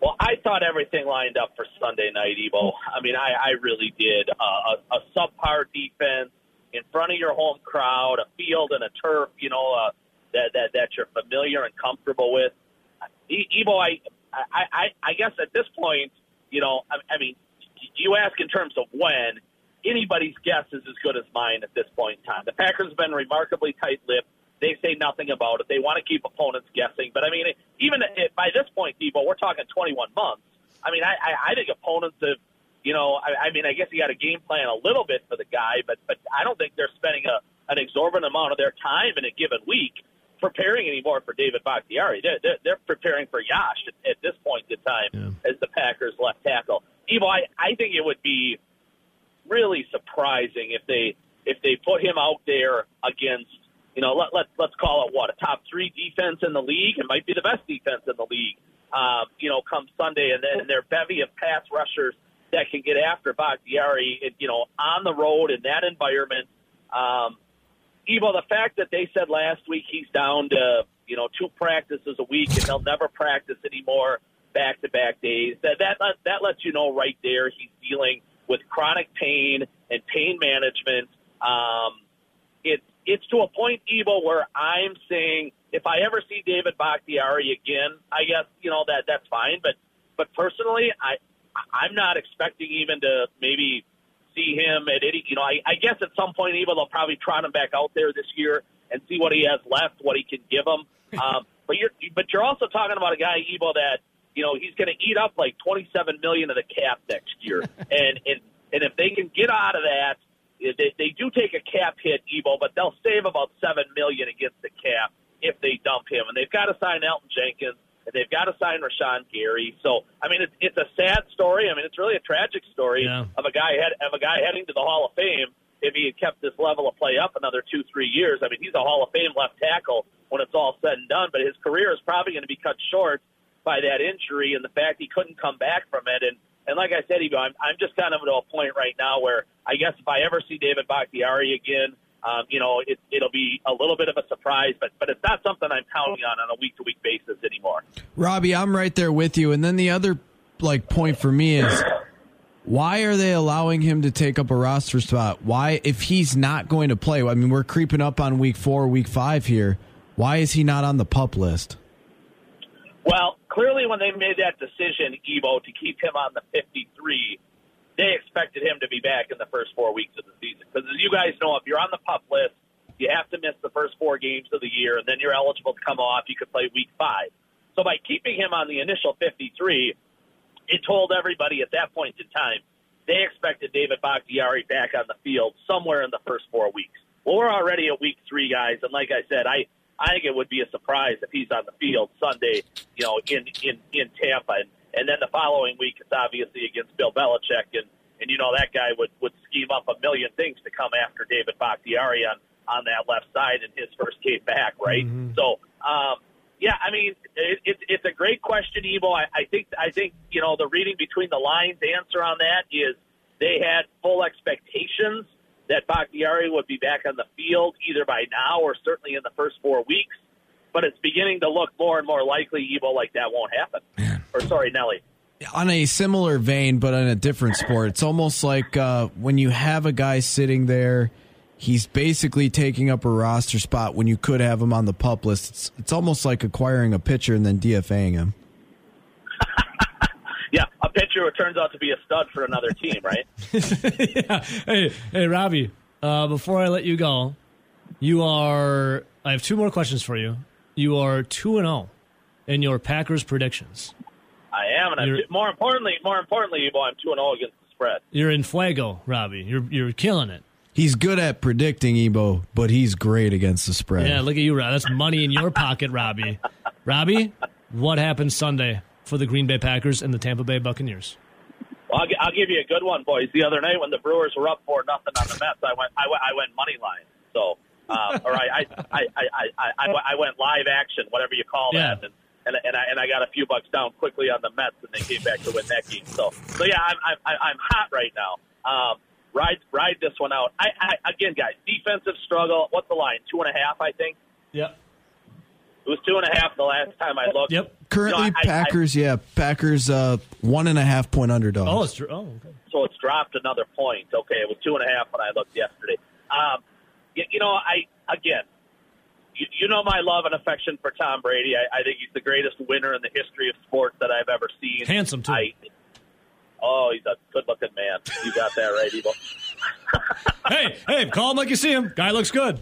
Well, I thought everything lined up for Sunday night, Evo. I mean, I, I really did. Uh, a, a subpar defense in front of your home crowd, a field and a turf, you know, uh, that, that that you're familiar and comfortable with. Evo, I, I, I, I guess at this point, you know, I, I mean, you ask in terms of when. Anybody's guess is as good as mine at this point in time. The Packers have been remarkably tight-lipped they say nothing about it. They want to keep opponents guessing. But I mean, even if, by this point, Debo, we're talking 21 months. I mean, I, I, I think opponents have, you know, I, I mean, I guess you got to game plan a little bit for the guy, but but I don't think they're spending a an exorbitant amount of their time in a given week preparing anymore for David Bakhtiari. They're, they're, they're preparing for Yosh at, at this point in time yeah. as the Packers left tackle. Evo, I, I think it would be really surprising if they if they put him out there against you know, let, let, let's call it what, a top three defense in the league. It might be the best defense in the league, um, you know, come Sunday. And then their bevy of pass rushers that can get after Bakhtiari, you know, on the road in that environment. Um, Evo, the fact that they said last week he's down to, you know, two practices a week and he'll never practice anymore back to back days, that, that, that lets you know right there he's dealing with chronic pain and pain management. Um, it's it's to a point, Evo, where I'm saying if I ever see David Bakhtiari again, I guess you know that that's fine. But but personally, I I'm not expecting even to maybe see him at any. You know, I, I guess at some point, Evo, they'll probably trot him back out there this year and see what he has left, what he can give them. Um, but you're but you're also talking about a guy, Evo, that you know he's going to eat up like 27 million of the cap next year, and and and if they can get out of that they, they do take a cap hit, Evo, but they'll save about seven million against the cap if they dump him. And they've got to sign Elgton Jenkins, and they've got to sign Rashan Gary. So, I mean, it's, it's a sad story. I mean, it's really a tragic story yeah. of a guy head, of a guy heading to the Hall of Fame. If he had kept this level of play up another two, three years, I mean, he's a Hall of Fame left tackle when it's all said and done. But his career is probably going to be cut short by that injury and the fact he couldn't come back from it. And and like I said, Evo, I'm, I'm just kind of at a point right now where I guess if I ever see David Bakhtiari again, um, you know, it, it'll be a little bit of a surprise, but but it's not something I'm counting on on a week to week basis anymore. Robbie, I'm right there with you. And then the other like point for me is why are they allowing him to take up a roster spot? Why, if he's not going to play? I mean, we're creeping up on week four, week five here. Why is he not on the pup list? Well, clearly, when they made that decision, Evo, to keep him on the 53, they expected him to be back in the first four weeks of the season. Because as you guys know, if you're on the pup list, you have to miss the first four games of the year, and then you're eligible to come off. You could play week five. So by keeping him on the initial 53, it told everybody at that point in time they expected David Bakhtiari back on the field somewhere in the first four weeks. Well, we're already at week three, guys, and like I said, I I think it would be a surprise if he's on the field Sunday, you know, in in in Tampa, and, and then the following week it's obviously against Bill Belichick, and and you know that guy would would scheme up a million things to come after David Bakhtiari on on that left side in his first game back, right? Mm-hmm. So, um, yeah, I mean, it, it's it's a great question, Evo. I, I think I think you know the reading between the lines answer on that is they had full expectations that Bakhtiari would be back on the field either by now or certainly in the first four weeks. But it's beginning to look more and more likely, Evo, like that won't happen. Man. Or sorry, Nelly. On a similar vein, but in a different sport, it's almost like uh, when you have a guy sitting there he's basically taking up a roster spot when you could have him on the pup list. It's, it's almost like acquiring a pitcher and then DFAing him. yeah, a pitcher who turns out to be a stud for another team, right? yeah. Hey, hey, Robbie. Uh, before I let you go, you are. I have two more questions for you. You are two and zero in your Packers predictions. I am, and I'm, more importantly, more importantly, I'm two and zero against the spread. You're in fuego, Robbie. You're you're killing it. He's good at predicting Ebo, but he's great against the spread. Yeah, look at you, Rob. That's money in your pocket, Robbie. Robbie, what happened Sunday for the Green Bay Packers and the Tampa Bay Buccaneers? Well, I'll, I'll give you a good one, boys. The other night when the Brewers were up for nothing on the Mets, I went I went, I went money line. So, um, or I I, I, I, I, I went live action, whatever you call Yeah. that, and and and I, and I got a few bucks down quickly on the Mets, and they came back to win that game. So, so yeah, I'm I'm, I'm hot right now. Um, ride ride this one out. I, I again, guys, defensive struggle. What's the line? Two and a half, I think. Yep. It was two and a half the last time I looked. Yep. Currently, No, I- I- Packers, yeah, Packers, uh, one and a half point underdog. Oh, it's true. Oh, okay. so it's dropped another point. Okay, it was two and a half when I looked yesterday. Um, you, you know, I again, you, you know my love and affection for Tom Brady. I, I think he's the greatest winner in the history of sports that I've ever seen. Handsome, too. I, oh, he's a good-looking man. You got that right, Evo. hey, hey, call him like you see him. Guy looks good.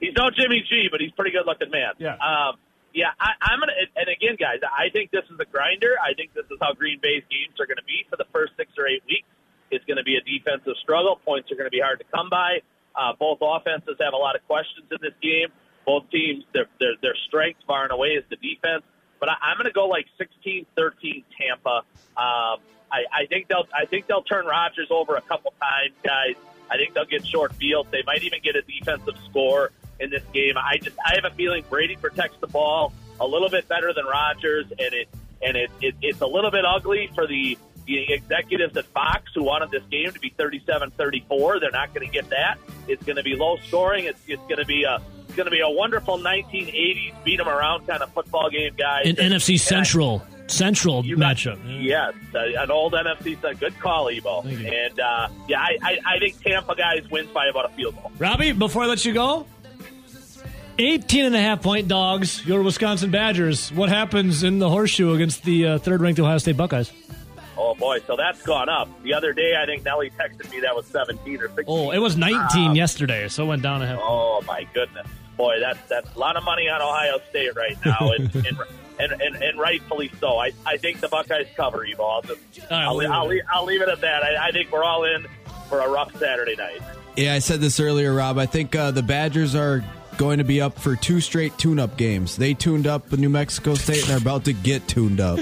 He's no Jimmy G, but he's a pretty good-looking man. Yeah. Um, yeah, I, I'm gonna. And again, guys, I think this is a grinder. I think this is how Green Bay's games are going to be for the first six or eight weeks. It's going to be a defensive struggle. Points are going to be hard to come by. Uh, both offenses have a lot of questions in this game. Both teams, their their, their strength far and away is the defense. But I, I'm going to go like 16-13 Tampa. Um, I, I think they'll I think they'll turn Rodgers over a couple times, guys. I think they'll get short fields. They might even get a defensive score in this game. I just I have a feeling Brady protects the ball a little bit better than Rodgers, and it and it, it it's a little bit ugly for the the executives at Fox who wanted this game to be 37-34. They're not going to get that. It's going to be low scoring. It's it's going to be a it's going to be a wonderful 1980s beat 'em around kind of football game, guys. An And- NFC and I- Central Central you matchup. Yes, uh, an old NFC side. Good call, you. And uh, yeah, I, I, I think Tampa guys wins by about a field goal. Robbie, before I let you go, 18 and a half point dogs, your Wisconsin Badgers. What happens in the horseshoe against the uh, third ranked Ohio State Buckeyes? Oh boy, so that's gone up. The other day, I think Nelly texted me that was 17 or 16. Oh, it was 19 yesterday, so it went down a half. Oh my goodness, boy, that's that's a lot of money on Ohio State right now, and and, and, and, and rightfully so. I, I think the Buckeyes cover, Evo. I'll, just, All right, I'll, we'll I'll, leave it leave, I'll leave it at that. I, I think we're all in for a rough Saturday night. Yeah, I said this earlier, Rob. I think uh, the Badgers are going to be up for two straight tune-up games. They tuned up the New Mexico State, and they're about to get tuned up.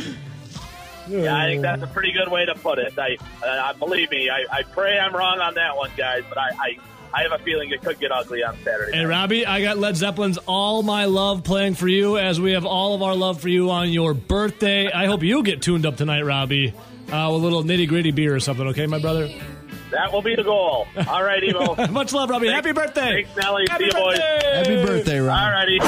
Yeah, I think that's a pretty good way to put it. I, uh, believe me, I, I pray I'm wrong on that one, guys, but I, I, I have a feeling it could get ugly on Saturday. Hey, night. Robbie, I got Led Zeppelin's All My Love playing for you as we have all of our love for you on your birthday. I hope you get tuned up tonight, Robbie, uh, with a little nitty gritty beer or something, okay, my brother? That will be the goal. All right, Evo. Much love, Robbie. Happy birthday. Thanks, Nelly. Happy See you, boys. Happy birthday, Rob. All righty.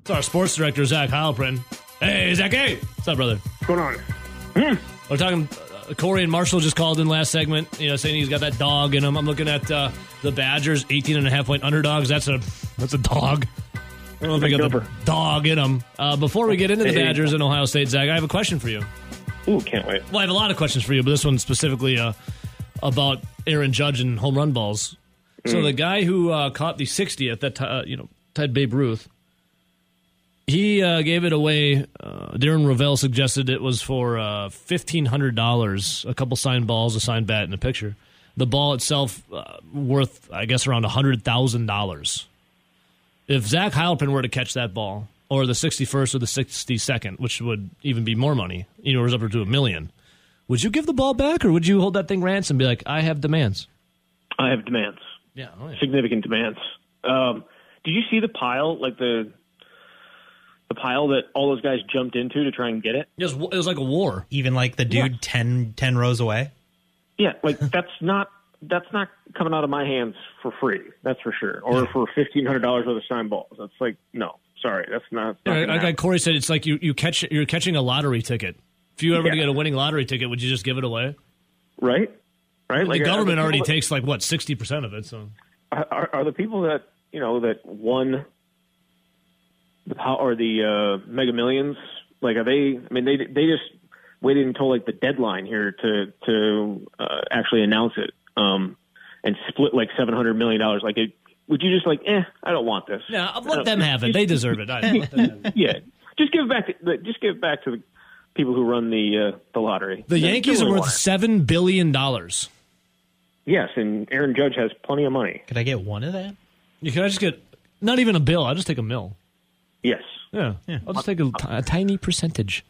It's our sports director, Zach Heilprin. Hey, Zach, hey. What's up, brother? What's going on? We're talking. Uh, Corey and Marshall just called in last segment, you know, saying he's got that dog in him. I'm looking at uh, the Badgers, 18 and a half point underdogs. That's a that's a dog. I don't know if they got the dog in them. Uh, before we get into the Badgers and Ohio State, Zach, I have a question for you. Ooh, can't wait. Well, I have a lot of questions for you, but this one specifically uh, about Aaron Judge and home run balls. So the guy who uh, caught the 60th, that uh, you know, tied Babe Ruth, he uh, gave it away. Uh, Darren Rovell suggested it was for uh, fifteen hundred dollars, a couple signed balls, a signed bat, and a picture. The ball itself uh, worth, I guess, around hundred thousand dollars. If Zach Heilprin were to catch that ball, or the sixty-first or the sixty-second, which would even be more money, you know, it was up to a million. Would you give the ball back, or would you hold that thing ransom and be like, "I have demands"? I have demands, Yeah, oh yeah. significant demands. Um, did you see the pile, like the the pile that all those guys jumped into to try and get it? It was, it was like a war. Even like the dude 10, 10 rows away. Yeah, like that's not that's not coming out of my hands for free. That's for sure. Or for fifteen hundred dollars worth of signed balls. That's like no, sorry, that's not. not Yeah, like happen. Corey said, it's like you, you catch you're catching a lottery ticket. If you ever Yeah. get a winning lottery ticket, would you just give it away? right, right. the Like, government I- already takes like what sixty percent of it. So are, are the people that you know that won the power or the uh, Mega Millions? Like, are they? I mean, they they just waited until like the deadline here to to uh, actually announce it um, and split like seven hundred million dollars. Like, it, would you just like, eh, I don't want this? Yeah, I'll let them have it. They deserve it. I let them have it. yeah, just give it back to just give it back to the people who run the uh, the lottery. The Just Yankees are worth one. seven billion dollars. Yes, and Aaron Judge has plenty of money. Could I get one of that? You can I just get not even a bill? I'll just take a mill. Yes. Yeah, I'll just take a, a tiny percentage.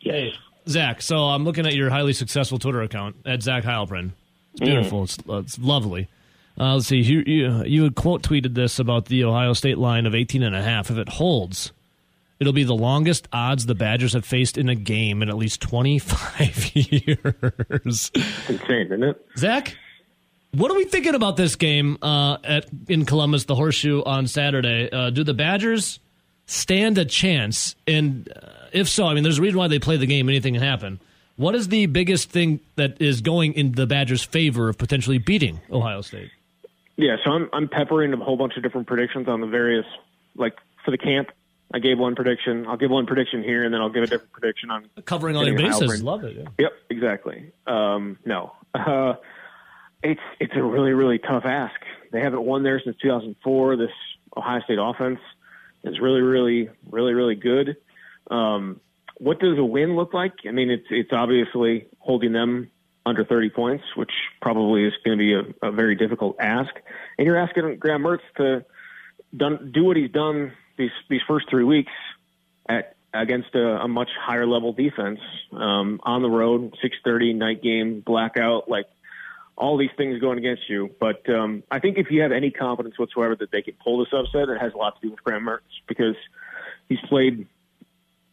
Yes. Zach, so I'm looking at your highly successful Twitter account at Zach Heilprin. It's beautiful. It's, uh, it's lovely. Uh, let's see. You, you, you had quote tweeted this about the Ohio State line of 18 and a half. If it holds, it'll be the longest odds the Badgers have faced in a game in at least 25 years. It's insane, isn't it? Zach, what are we thinking about this game uh, at in Columbus, the Horseshoe on Saturday? Uh, do the Badgers stand a chance? And uh, if so, I mean, there's a reason why they play the game. Anything can happen. What is the biggest thing that is going in the Badgers' favor of potentially beating Ohio State? Yeah, so I'm I'm peppering a whole bunch of different predictions on the various like for the camp. I gave one prediction. I'll give one prediction here, and then I'll give a different prediction on Covering all your bases, love it. yeah. Yep, exactly. Um, no, uh, it's it's a really really tough ask. They haven't won there since 2004. This Ohio State offense is really really really really good. Um, what does a win look like? I mean, it's it's obviously holding them under 30 points, which probably is going to be a, a very difficult ask. And you're asking Graham Mertz to done, do what he's done these these first three weeks at against a, a much higher level defense um, on the road, 6:30 night game, blackout, like all these things going against you. But um, I think if you have any confidence whatsoever that they can pull this upset, it has a lot to do with Graham Mertz because he's played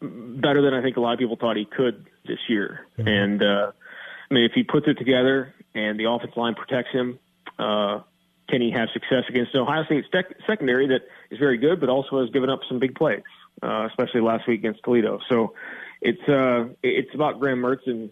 better than I think a lot of people thought he could this year. And uh, I mean, if he puts it together and the offensive line protects him, uh, can he have success against Ohio State sec- secondary that is very good, but also has given up some big plays, uh, especially last week against Toledo. So it's uh, it's about Graham Mertz, and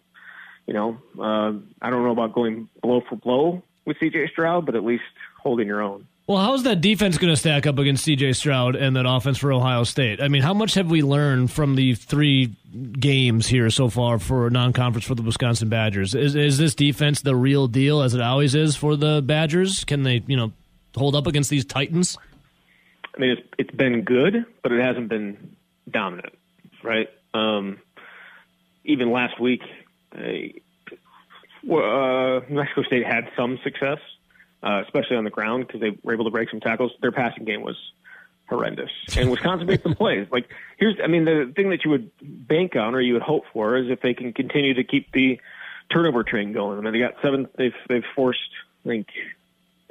you know, uh, I don't know about going blow for blow with C.J. Stroud, but at least holding your own. Well, how's that defense going to stack up against C.J. Stroud and that offense for Ohio State? I mean, how much have we learned from the three games here so far for non-conference for the Wisconsin Badgers? Is is this defense the real deal as it always is for the Badgers? Can they, you know, hold up against these Titans? I mean, it's it's been good, but it hasn't been dominant, right? Um, even last week, uh, uh, Mexico State had some success, uh, especially on the ground because they were able to break some tackles. Their passing game was horrendous, and Wisconsin made some plays. Like here's, I mean, the thing that you would bank on or you would hope for is if they can continue to keep the turnover train going. I mean, they got seven. They've they've forced, I think,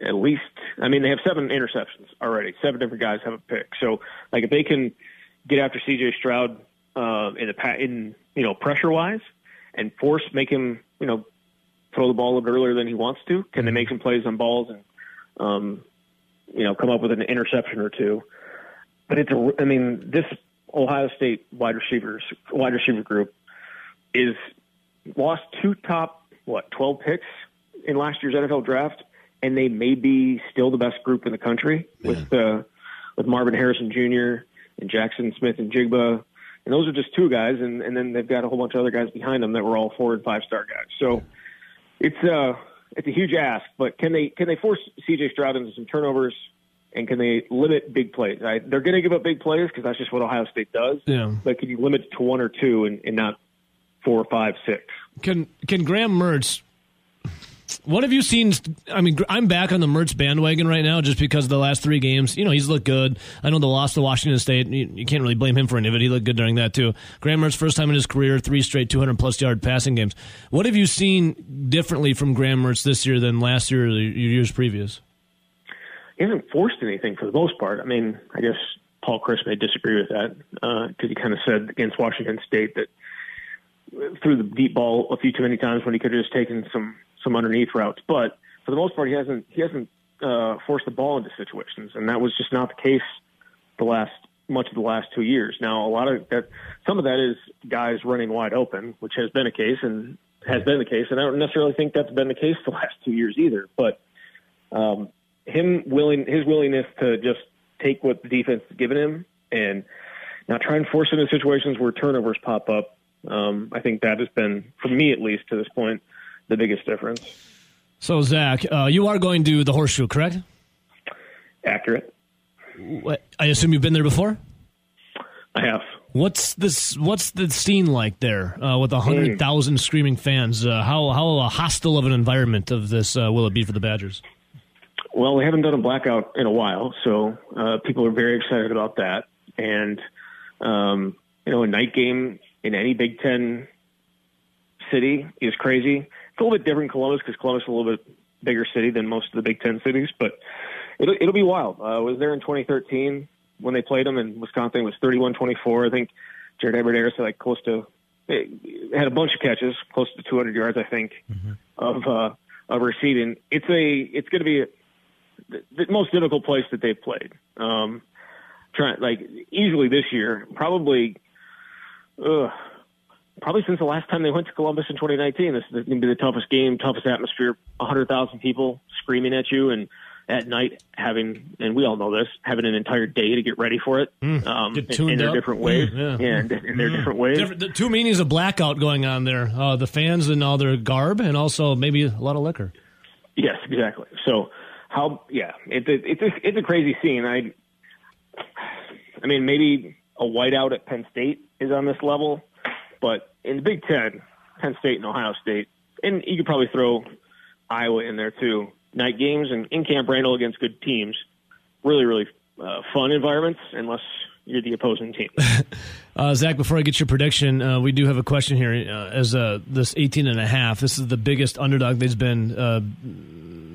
at least. I mean, they have seven interceptions already. Seven different guys have a pick. So, like, if they can get after C.J. Stroud uh, in the pa- in you know pressure wise and force make him you know throw the ball a little bit earlier than he wants to, can they make some plays on balls and um, you know come up with an interception or two? But it's a, I mean, this Ohio State wide receivers wide receiver group is lost two top what twelve picks in last year's NFL draft, and they may be still the best group in the country with uh, with Marvin Harrison Jr. and Jaxon Smith-Njigba, and those are just two guys, and and then they've got a whole bunch of other guys behind them that were all four and five star guys. So it's uh it's a huge ask, but can they can they force C.J. Stroud into some turnovers? And can they limit big plays? I, they're going to give up big plays because that's just what Ohio State does. Yeah. But can you limit it to one or two and, and not four, five, six? Can can Graham Mertz? What have you seen? I mean, I'm back on the Mertz bandwagon right now just because of the last three games. You know, he's looked good. I know the loss to Washington State. You, you can't really blame him for any of it. He looked good during that too. Graham Mertz, first time in his career, three straight 200 plus yard passing games. What have you seen differently from Graham Mertz this year than last year or the years previous? he hasn't forced anything for the most part. I mean, I guess Paul Chryst may disagree with that uh, because he kind of said against Washington State that threw the deep ball a few too many times when he could have just taken some some underneath routes. But for the most part, he hasn't he hasn't uh, forced the ball into situations, and that was just not the case the last much of the last two years. Now, a lot of that, some of that is guys running wide open, which has been a case and has been the case, and I don't necessarily think that's been the case the last two years either. But um, him willing his willingness to just take what the defense has given him and not try and force into situations where turnovers pop up. Um, I think that has been, for me at least to this point, the biggest difference. So, Zach, uh, you are going to the horseshoe, correct? Accurate. What, I assume you've been there before. I have. What's this? What's the scene like there uh, with a hundred thousand screaming fans? Uh, how how hostile of an environment of this uh, will it be for the Badgers? Well, we haven't done a blackout in a while, so uh, people are very excited about that. And um, you know, a night game in any Big Ten city is crazy. It's a little bit different in Columbus because Columbus is a little bit bigger city than most of the Big Ten cities, but it'll, it'll be wild. Uh, I was there in 2013 when they played them in Wisconsin. Was 31-24. I think Jared Abbrederis had like close to had a bunch of catches, close to 200 yards, I think, mm-hmm. of uh, of receiving. It's a it's going to be a, the, the most difficult place that they've played. Um, trying like easily this year, probably. Uh, probably since the last time they went to Columbus in 2019. This is going to be the toughest game, toughest atmosphere. 100,000 people screaming at you, and at night having, and we all know this, having an entire day to get ready for it. Mm, um, get in, in their different ways. Mm, yeah, and in their mm. different ways. Different, the two meanings of blackout going on there: uh, the fans and all their garb, and also maybe a lot of liquor. Yes, exactly. So how? Yeah, it's a, it's a, it's a crazy scene. I, I mean, maybe a whiteout at Penn State is on this level. But in the Big Ten, Penn State and Ohio State, and you could probably throw Iowa in there too. Night games and in Camp Randall against good teams, really, really uh, fun environments unless you're the opposing team. uh, Zach, before I get your prediction, uh, we do have a question here. Uh, as uh, this 18 and a half, this is the biggest underdog there's been uh,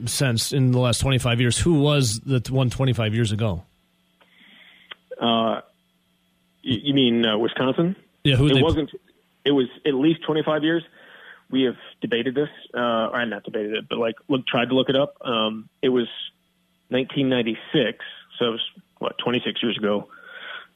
since in the last 25 years. Who was the one 25 years ago? Uh, you, you mean Wisconsin? Yeah, who it they... wasn't it was at least 25 years. We have debated this, uh, or not debated it, but like look, tried to look it up. Um, it was 1996, so it was what 26 years ago.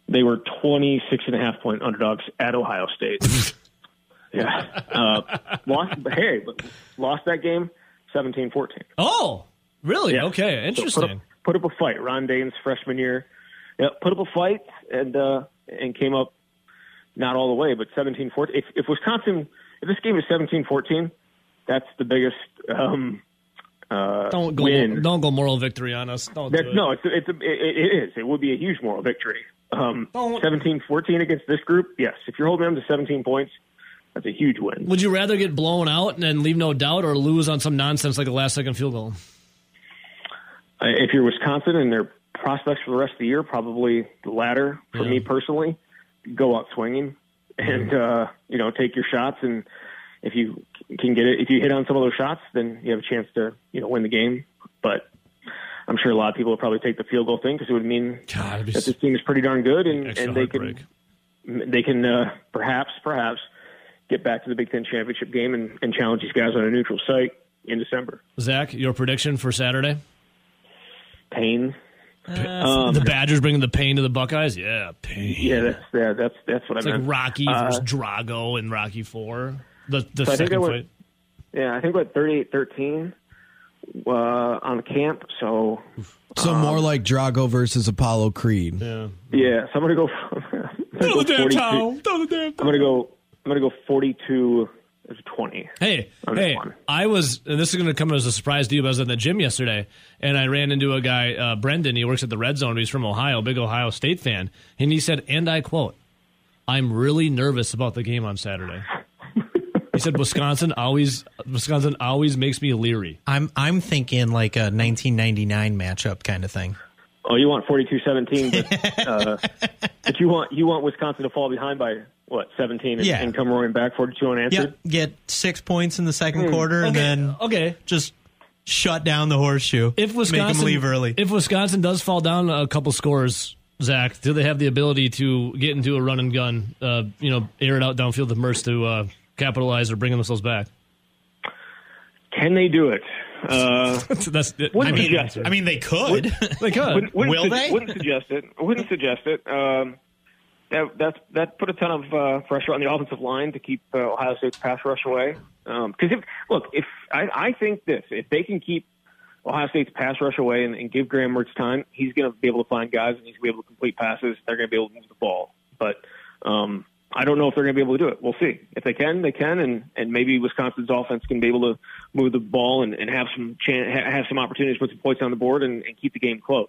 They were 26 and a half point underdogs at Ohio State. yeah, uh, lost. Hey, but lost that game 17-14. Oh, really? Yeah. Okay, interesting. So put, up, put, up, a fight. Ron Dayne's freshman year. Yeah, put up a fight and uh, and came up not all the way, but 17 14. If, if Wisconsin, if this game is 17 14, that's the biggest um, uh, don't go, win. Don't go moral victory on us. Don't do it. No, it's, it's a, it, it is. It would be a huge moral victory. Um, 17 14 against this group, yes. If you're holding them to 17 points, that's a huge win. Would you rather get blown out and then leave no doubt or lose on some nonsense like a last second field goal? Uh, if you're Wisconsin and their prospects for the rest of the year, probably the latter for yeah. me personally go out swinging and uh, you know take your shots. And if you can get it, if you hit on some of those shots, then you have a chance to you know win the game. But I'm sure a lot of people will probably take the field goal thing because it would mean God, that this team is pretty darn good, and, and they can they can uh, perhaps perhaps get back to the Big Ten championship game and, and challenge these guys on a neutral site in December. Zach, your prediction for Saturday? Pain. Um, the Badgers bringing the pain to the Buckeyes. Yeah, pain. Yeah, that's yeah, that's that's what it's I meant. like Rocky uh, versus Drago in Rocky Four. The the so second went, fight. Yeah, I think we're 38-13 uh, on the camp. So so um, more like Drago versus Apollo Creed. Yeah, yeah. So I'm gonna go. Throw the damn towel. Throw the damn I'm gonna go. I'm gonna go 42 it's 20. Hey, hey, I was, and this is going to come as a surprise to you, but I was in the gym yesterday, and I ran into a guy, uh, Brendan. He works at the Red Zone. He's from Ohio, big Ohio State fan. And he said, and I quote, I'm really nervous about the game on Saturday. He said Wisconsin always Wisconsin always makes me leery. I'm I'm thinking like a 1999 matchup kind of thing. Oh, you want 42-17, but, uh, but you want you want Wisconsin to fall behind by what 17 and, yeah. and come roaring back 42 unanswered. Yep. Get six points in the second. Mm. quarter and then okay, just shut down the horseshoe. If Wisconsin make them leave early. if Wisconsin does fall down a couple scores, Zach, do they have the ability to get into a run and gun? Uh, you know, air it out downfield to Mertz to uh, capitalize or bring themselves back. Can they do it? Uh, That's wouldn't I mean, suggest it. I mean, they could. they could. Wouldn't, wouldn't Will su- they? Wouldn't suggest it. Wouldn't suggest it. Um, that that that put a ton of uh, pressure on the offensive line to keep uh, Ohio State's pass rush away. Because if look, if I, I think this, if they can keep Ohio State's pass rush away and, and give Graham Mertz time, he's going to be able to find guys and he's going to be able to complete passes. They're going to be able to move the ball. But um, I don't know if they're going to be able to do it. We'll see. If they can, they can, and and maybe Wisconsin's offense can be able to move the ball and, and have some chan- have some opportunities to put some points on the board and, and keep the game close.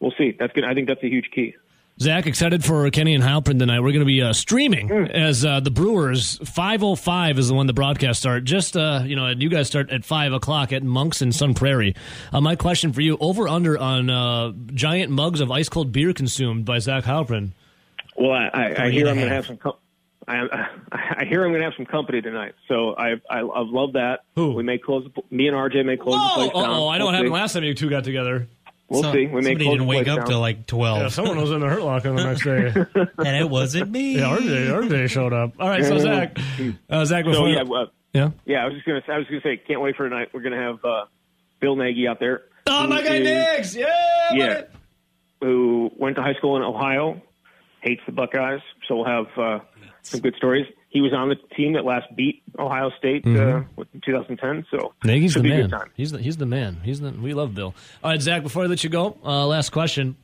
We'll see. That's good. I think that's a huge key. Zach, excited for Kenny and Heilprin tonight. We're going to be uh, streaming Mm. as uh, the Brewers. Five oh five is the one the broadcast start. Just uh, you know, and you guys start at five o'clock at Monks in Sun Prairie. Uh, my question for you: over under on uh, giant mugs of ice cold beer consumed by Zach Heilprin. Well, I, I, I Three hear and a I'm going to have some. Com- I, I hear I'm going to have some company tonight, so I I, I love that. Who? We may close. Me and RJ may close the Oh, place down. oh, I know what happened last time you two got together. We'll So- see. We may somebody close didn't the wake place up down. till like twelve. Yeah, someone was in the hurt locker the next day. and it wasn't me. yeah, RJ, RJ showed up. All right, so Zach, uh, Zach, So yeah, uh, yeah. yeah. I was just gonna. I was gonna say, can't wait for tonight. We're gonna have uh, Bill Nagy out there. Oh, my guy is- yeah, Yeah, who went to high school in Ohio, hates the Buckeyes. So we'll have uh, some good stories. He was on the team that last beat Ohio State uh, in 2010. So Nagy's should the be man. good time. He's the he's the man. He's the we love Bill. All right, Zach. Before I let you go, uh, last question: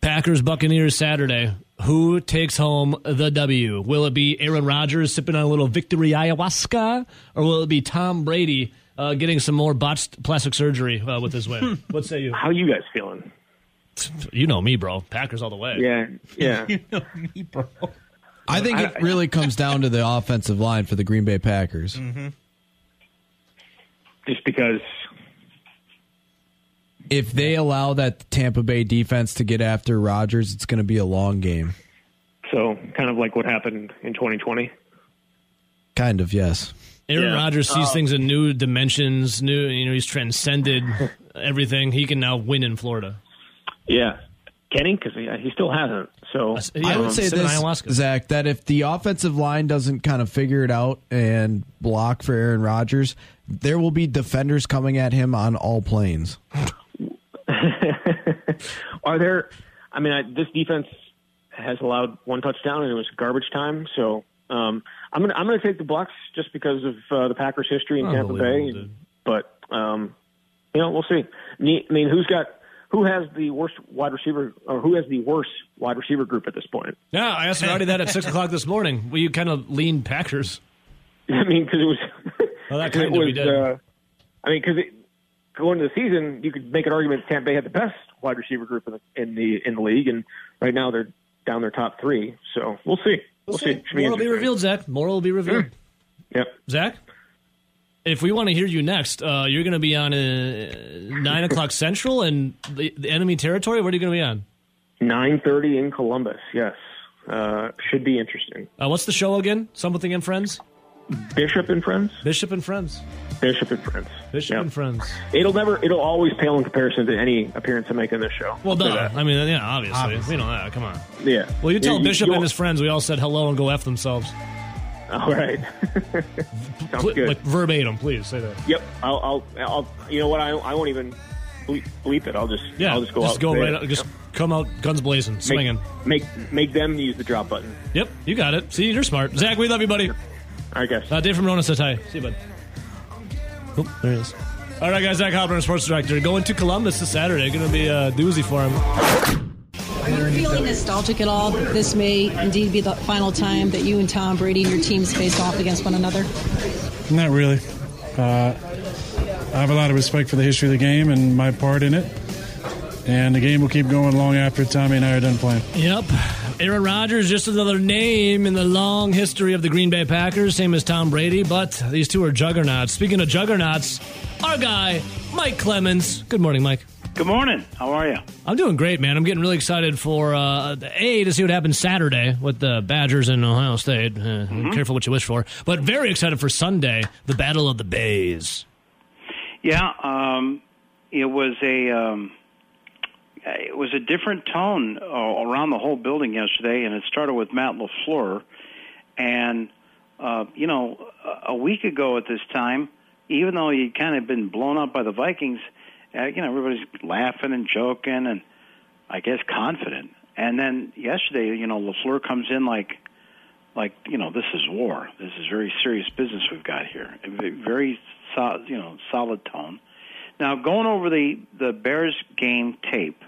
Packers Buccaneers Saturday. Who takes home the W? Will it be Aaron Rodgers sipping on a little victory ayahuasca, or will it be Tom Brady uh, getting some more botched plastic surgery uh, with his win? what say you? How are you guys feeling? You know me, bro. Packers all the way. Yeah, yeah. You know me, bro. I think it really comes down to the offensive line for the Green Bay Packers. Just because If they allow that Tampa Bay defense to get after Rodgers, it's going to be a long game. So kind of like what happened in 2020. Kind of, yes. Aaron Yeah. Rodgers sees Uh, things in new dimensions. New, you know, he's transcended everything. He can now win in Florida. Yeah, Kenny, because he, he still hasn't. So Yeah, I would say sipping this, ayahuasca. Zach, that if the offensive line doesn't kind of figure it out and block for Aaron Rodgers, there will be defenders coming at him on all planes. are there? I mean, I, this defense has allowed one touchdown, and it was garbage time. So um, I'm gonna I'm gonna take the Bucks just because of uh, the Packers' history in Tampa Bay. Dude. But um, you know, we'll see. I mean, who's got who has the worst wide receiver, or who has the worst wide receiver group at this point? Yeah, I asked Marty that at six o'clock this morning. Well, you kind of lean Packers. I mean, because it was. Well, that kind of we was, did. Uh, I mean, because going into the season, you could make an argument Tampa Bay had the best wide receiver group in the in the in the league, and right now they're down their top three. So we'll see. We'll, see. Should be More will be revealed, Zach. More will be revealed. Yep. Zach, if we want to hear you next, uh, you're going to be on uh, nine o'clock Central and the, the enemy territory. What are you going to be on? Nine thirty in Columbus. Yes, uh, should be interesting. Uh, what's the show again? Something and Friends. Bishop and friends. Bishop and Friends. Bishop and friends. Bishop Yep. and Friends. It'll never. It'll always pale in comparison to any appearance I make in this show. Well, I'll duh. that. I mean, yeah, obviously. Obviously. We know that. Come on. Yeah. Well, you tell You- Bishop you'll- and his friends we all said hello and go F themselves. All right. Sounds Pl- good. Like verbatim, please say that. Yep. I'll, I'll. I'll. You know what? I. I won't even bleep, bleep it. I'll just. Yeah, I'll just go out. go right out. Just Yep. come out guns blazing, swinging. Make, make make them use the drop button. Yep, you got it. See, you're smart. Zach, we love you, buddy. All right, guys. Uh, Dave from Rona says hi. See you, bud. Oh, there he is. All right, guys. Zach Heilprin, sports director, going to Columbus this Saturday. Going to be a doozy for him. Are you feeling nostalgic at all? that This may indeed be the final time that you and Tom Brady and your teams face off against one another. Not really. Uh, I have a lot of respect for the history of the game and my part in it. And the game will keep going long after Tommy and I are done playing. Yep. Aaron Rodgers, just another name in the long history of the Green Bay Packers, same as Tom Brady, but these two are juggernauts. Speaking of juggernauts, our guy, Mike Clemens. Good morning, Mike. Good morning. How are you? I'm doing great, man. I'm getting really excited for uh, a to see what happens Saturday with the Badgers in Ohio State. Uh, Careful what you wish for, but very excited for Sunday, the Battle of the Bays. Yeah, um, it was a um, it was a different tone uh, around the whole building yesterday, and it started with Matt LaFleur. And uh, you know, a- a week ago at this time, even though he'd kind of been blown up by the Vikings, uh, you know, everybody's laughing and joking, and I guess confident. And then yesterday, you know, LaFleur comes in like like you know this is war. This is very serious business we've got here. Very solid, you know, solid tone. Now, going over the the Bears game tape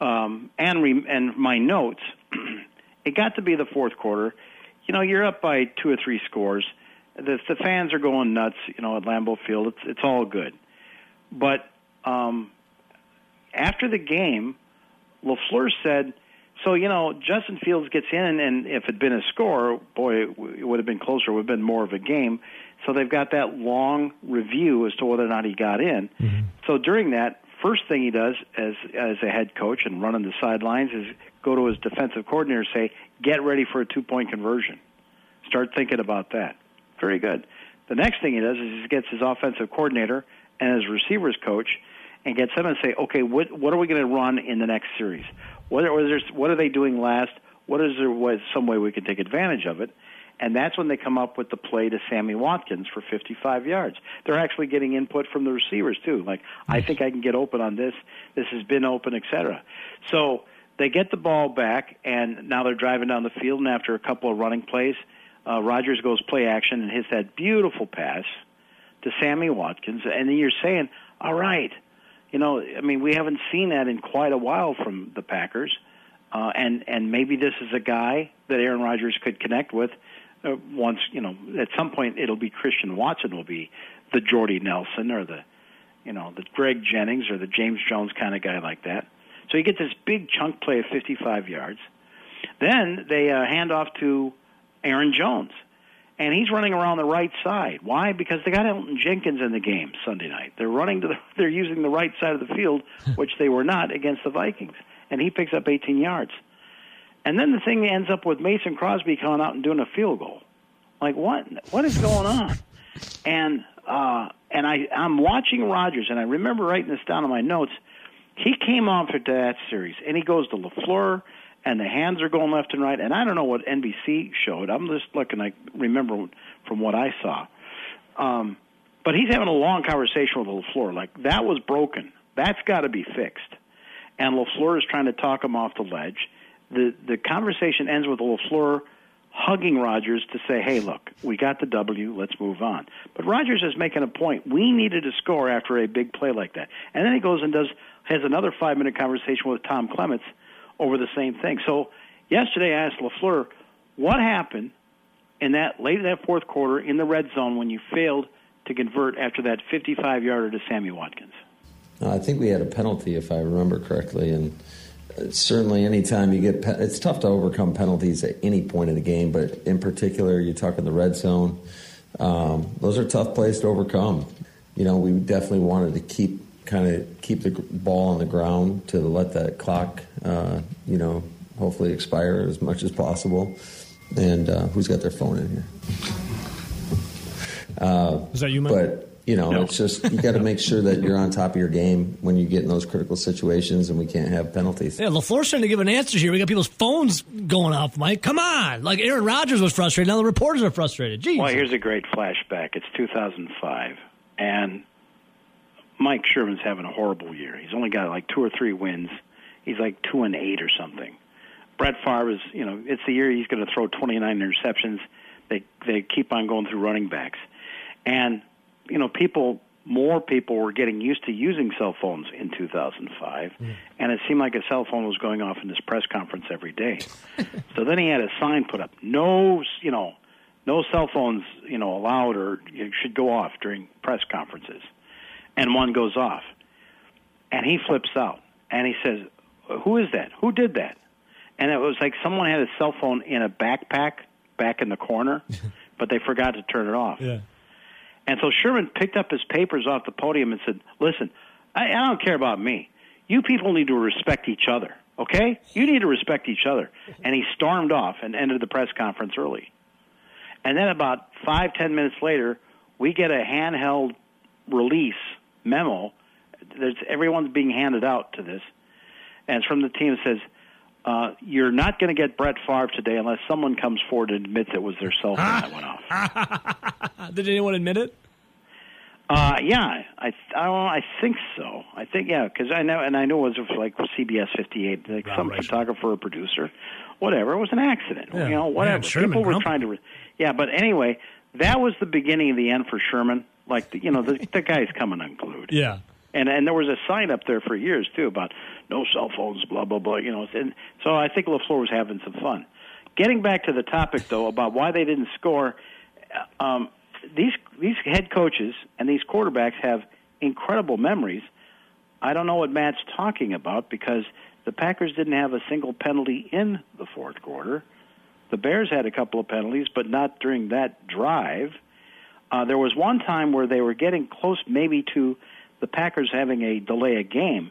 um, and re- and my notes, it got to be the fourth quarter. You know, you're up by two or three scores. The, the fans are going nuts. You know, at Lambeau Field, it's it's all good. But um, after the game, LaFleur said, "So you know, Justin Fields gets in, and, if it'd been a score, boy, it would have been closer. It would have been more of a game." So they've got that long review as to whether or not he got in. Mm-hmm. So during that, first thing he does as as a head coach and running the sidelines is go to his defensive coordinator and say, "Get ready for a two point conversion. Start thinking about that." Very good. The next thing he does is he gets his offensive coordinator and his receivers coach and get them and say, "Okay, what what are we going to run in the next series? What are, what are they doing last? What is there some way we can take advantage of it?" And that's when they come up with the play to Sammy Watkins for 55 yards. They're actually getting input from the receivers too. Like, I think I can get open on this. This has been open, etc. So they get the ball back, and now they're driving down the field. And after a couple of running plays, uh, Rodgers goes play action and hits that beautiful pass to Sammy Watkins. And then you're saying, all right, you know, I mean, we haven't seen that in quite a while from the Packers. Uh, and and maybe this is a guy that Aaron Rodgers could connect with uh, once you know at some point it'll be Christian Watson will be the Jordy Nelson or the you know the Greg Jennings or the James Jones kind of guy like that. So you get this big chunk play of 55 yards. Then they uh, hand off to Aaron Jones, and he's running around the right side. Why? Because they got Elgton Jenkins in the game Sunday night. They're running to the, they're using the right side of the field, which they were not against the Vikings, and he picks up 18 yards. And then the thing ends up with Mason Crosby coming out and doing a field goal. Like what? What is going on? And uh, and I I'm watching Rodgers, and I remember writing this down in my notes. He came on for that series, and he goes to LaFleur, and the hands are going left and right. And I don't know what NBC showed. I'm just looking. I remember from what I saw. Um, but he's having a long conversation with LaFleur. Like that was broken. That's got to be fixed. And LaFleur is trying to talk him off the ledge the the conversation ends with LaFleur hugging Rodgers to say, "Hey, look, we got the W. Let's move on." But Rodgers is making a point. We needed to score after a big play like that, and then he goes and does has another five minute conversation with Tom Clements over the same thing. So yesterday, I asked LaFleur, "What happened in that late in that fourth quarter in the red zone when you failed to convert after that 55 yarder to Sammy Watkins?" I think we had a penalty, if I remember correctly, and certainly anytime you get it's tough to overcome penalties at any point in the game but in particular you're talking the red zone um, those are tough plays to overcome you know we definitely wanted to keep kind of keep the ball on the ground to let that clock uh, you know hopefully expire as much as possible and uh, who's got their phone in here uh, is that you Mike? but you know, no. it's just you got to make sure that you're on top of your game when you get in those critical situations, and we can't have penalties. Yeah, LaFleur's trying to give an answer here. We got people's phones going off, Mike. Come on, like Aaron Rodgers was frustrated. Now the reporters are frustrated. Jeez. Well, here's a great flashback. It's 2005, and Mike Sherman's having a horrible year. He's only got like two or three wins. He's like two and eight or something. Brett Favre is, you know, it's the year he's going to throw 29 interceptions. They they keep on going through running backs, and you know, people more people were getting used to using cell phones in 2005, mm. and it seemed like a cell phone was going off in this press conference every day. so then he had a sign put up: no, you know, no cell phones, you know, allowed or you should go off during press conferences. And one goes off, and he flips out, and he says, "Who is that? Who did that?" And it was like someone had a cell phone in a backpack back in the corner, but they forgot to turn it off. Yeah. And so Sherman picked up his papers off the podium and said, "Listen, I, I don't care about me. You people need to respect each other. Okay? You need to respect each other." And he stormed off and ended the press conference early. And then about five ten minutes later, we get a handheld release memo. There's everyone's being handed out to this, and it's from the team. It says. Uh, you're not going to get Brett Favre today unless someone comes forward and admits it was their cell phone that went off. Did anyone admit it? Uh, yeah, I I, I think so. I think yeah, because I know and I know it was like CBS 58, like some photographer or producer, whatever. It was an accident, yeah. you know, whatever. Man, People were trying to, re- yeah. But anyway, that was the beginning of the end for Sherman. Like the, you know, the, the guy's coming unglued. Yeah. And and there was a sign up there for years too about no cell phones, blah blah blah. You know, and so I think LaFleur was having some fun. Getting back to the topic though about why they didn't score, um, these these head coaches and these quarterbacks have incredible memories. I don't know what Matt's talking about because the Packers didn't have a single penalty in the fourth quarter. The Bears had a couple of penalties, but not during that drive. Uh, there was one time where they were getting close, maybe to the Packers having a delay a game.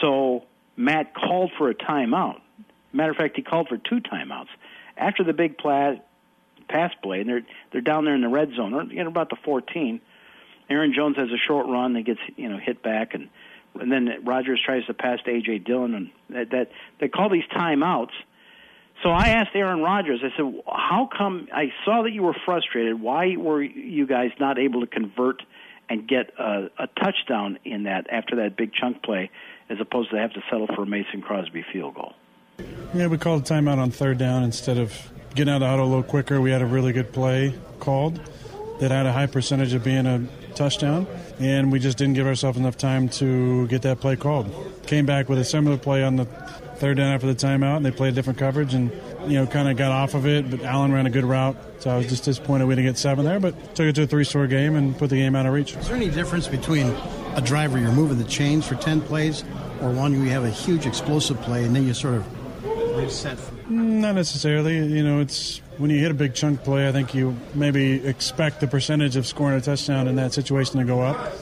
So Matt called for a timeout. Matter of fact, he called for two timeouts after the big pla- pass play, and they're they're down there in the red zone, or you know, about the 14. Aaron Jones has a short run, he gets you know hit back, and and then Rodgers tries to pass to AJ Dillon, and that, that they call these timeouts. So I asked Aaron Rodgers. I said, "How come I saw that you were frustrated? Why were you guys not able to convert and get a, a touchdown in that after that big chunk play, as opposed to have to settle for a Mason Crosby field goal?" Yeah, we called a timeout on third down instead of getting out of the huddle a little quicker. We had a really good play called that had a high percentage of being a touchdown, and we just didn't give ourselves enough time to get that play called. Came back with a similar play on the third down after the timeout, and they played a different coverage and, you know, kind of got off of it, but Allen ran a good route, so I was just disappointed we didn't get seven there, but took it to a three-score game and put the game out of reach. Is there any difference between a driver you're moving the chains for 10 plays or one you have a huge explosive play and then you sort of reset? Mm, not necessarily. You know, it's when you hit a big chunk play, I think you maybe expect the percentage of scoring a touchdown in that situation to go up.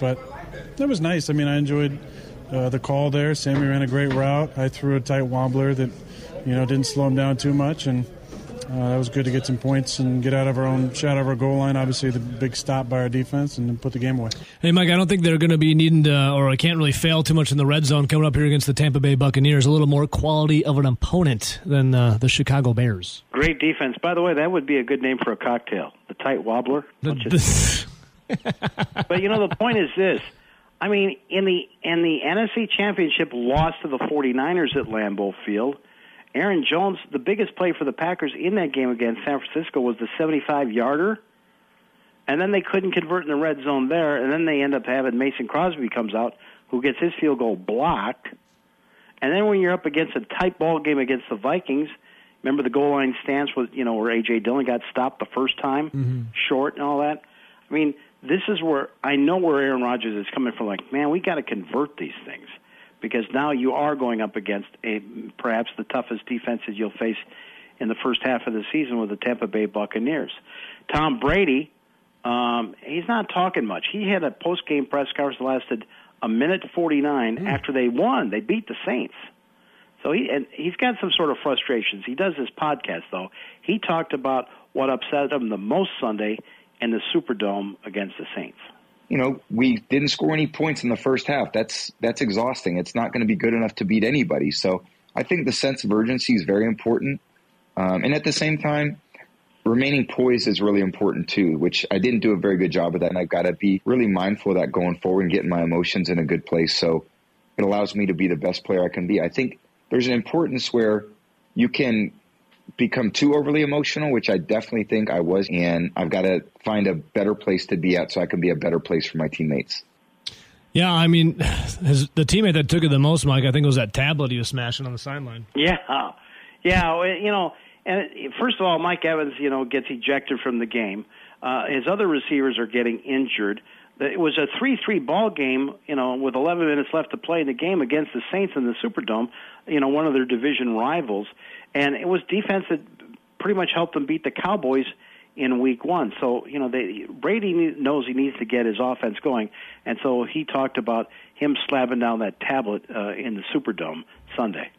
But that was nice. I mean, I enjoyed uh, the call there. Sammy ran a great route. I threw a tight wobbler that, you know, didn't slow him down too much, and uh, that was good to get some points and get out of our own shot of our goal line. Obviously, the big stop by our defense and then put the game away. Hey, Mike, I don't think they're going to be needing to, or I can't really fail too much in the red zone coming up here against the Tampa Bay Buccaneers. A little more quality of an opponent than uh, the Chicago Bears. Great defense. By the way, that would be a good name for a cocktail. The tight wobbler. The, Just- but you know, the point is this. I mean, in the in the NFC Championship loss to the 49ers at Lambeau Field, Aaron Jones, the biggest play for the Packers in that game against San Francisco was the 75-yarder. And then they couldn't convert in the red zone there, and then they end up having Mason Crosby comes out, who gets his field goal blocked. And then when you're up against a tight ball game against the Vikings, remember the goal line stance was, you know, where AJ Dillon got stopped the first time, mm-hmm. short and all that. I mean, this is where I know where Aaron Rodgers is coming from. Like, man, we got to convert these things because now you are going up against a perhaps the toughest defenses you'll face in the first half of the season with the Tampa Bay Buccaneers. Tom Brady, um, he's not talking much. He had a post game press conference that lasted a minute forty nine after they won. They beat the Saints. So he and he's got some sort of frustrations. He does his podcast though. He talked about what upset him the most Sunday in the Superdome against the Saints. you know, we didn't score any points in the first half. That's that's exhausting. It's not going to be good enough to beat anybody. So I think the sense of urgency is very important, um, and at the same time, remaining poised is really important too. Which I didn't do a very good job of that, and I've got to be really mindful of that going forward and getting my emotions in a good place. So it allows me to be the best player I can be. I think there's an importance where you can become too overly emotional, which I definitely think I was, and I've got to find a better place to be at so I can be a better place for my teammates. Yeah, I mean, his, the teammate that took it the most, Mike, I think it was that tablet he was smashing on the sideline. Yeah, yeah. You know, and first of all, Mike Evans, you know, gets ejected from the game. Uh, his other receivers are getting injured. It was a three-three ball game, you know, with 11 minutes left to play in the game against the Saints in the Superdome. You know, one of their division rivals, and it was defense that pretty much helped them beat the Cowboys in week one. So you know, they, Brady knows he needs to get his offense going, and so he talked about him slapping down that tablet uh, in the Superdome Sunday.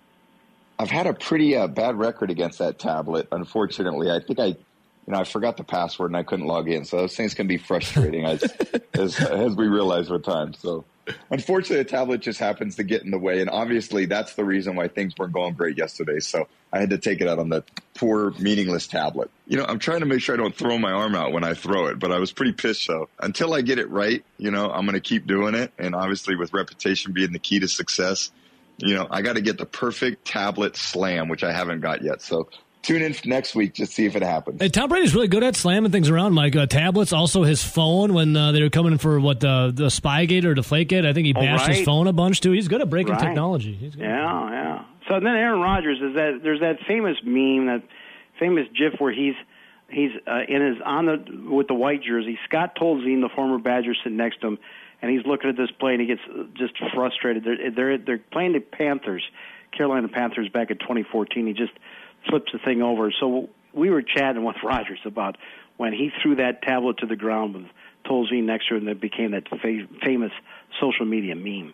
I've had a pretty uh, bad record against that tablet. Unfortunately, I think I, you know, I forgot the password and I couldn't log in. So those things can be frustrating as as, as we realize with time. So unfortunately, the tablet just happens to get in the way, and obviously that's the reason why things weren't going great yesterday. So I had to take it out on the poor, meaningless tablet. You know, I'm trying to make sure I don't throw my arm out when I throw it, but I was pretty pissed. So until I get it right, you know, I'm going to keep doing it. And obviously, with repetition being the key to success, you know, I got to get the perfect tablet slam, which I haven't got yet. So tune in next week to see if it happens. Hey, Tom Brady's really good at slamming things around, Mike. Uh, tablets, also his phone when uh, they were coming for what the the Spygate or Deflategate. I think he Oh, bashed his phone a bunch too. He's good at breaking Right. technology. He's good. Yeah, yeah. So then Aaron Rodgers is that there's that famous meme, that famous GIF where he's he's uh, in his on the with the white jersey. Scott Tolzien, the former Badger, sitting next to him, and he's looking at this play and he gets uh, just frustrated. They're they're they're playing the Panthers, Carolina Panthers, back in 2014. He just flips the thing over. So we were chatting with Rodgers about when he threw that tablet to the ground with Tolzien next to him, and it became that fa- famous social media meme.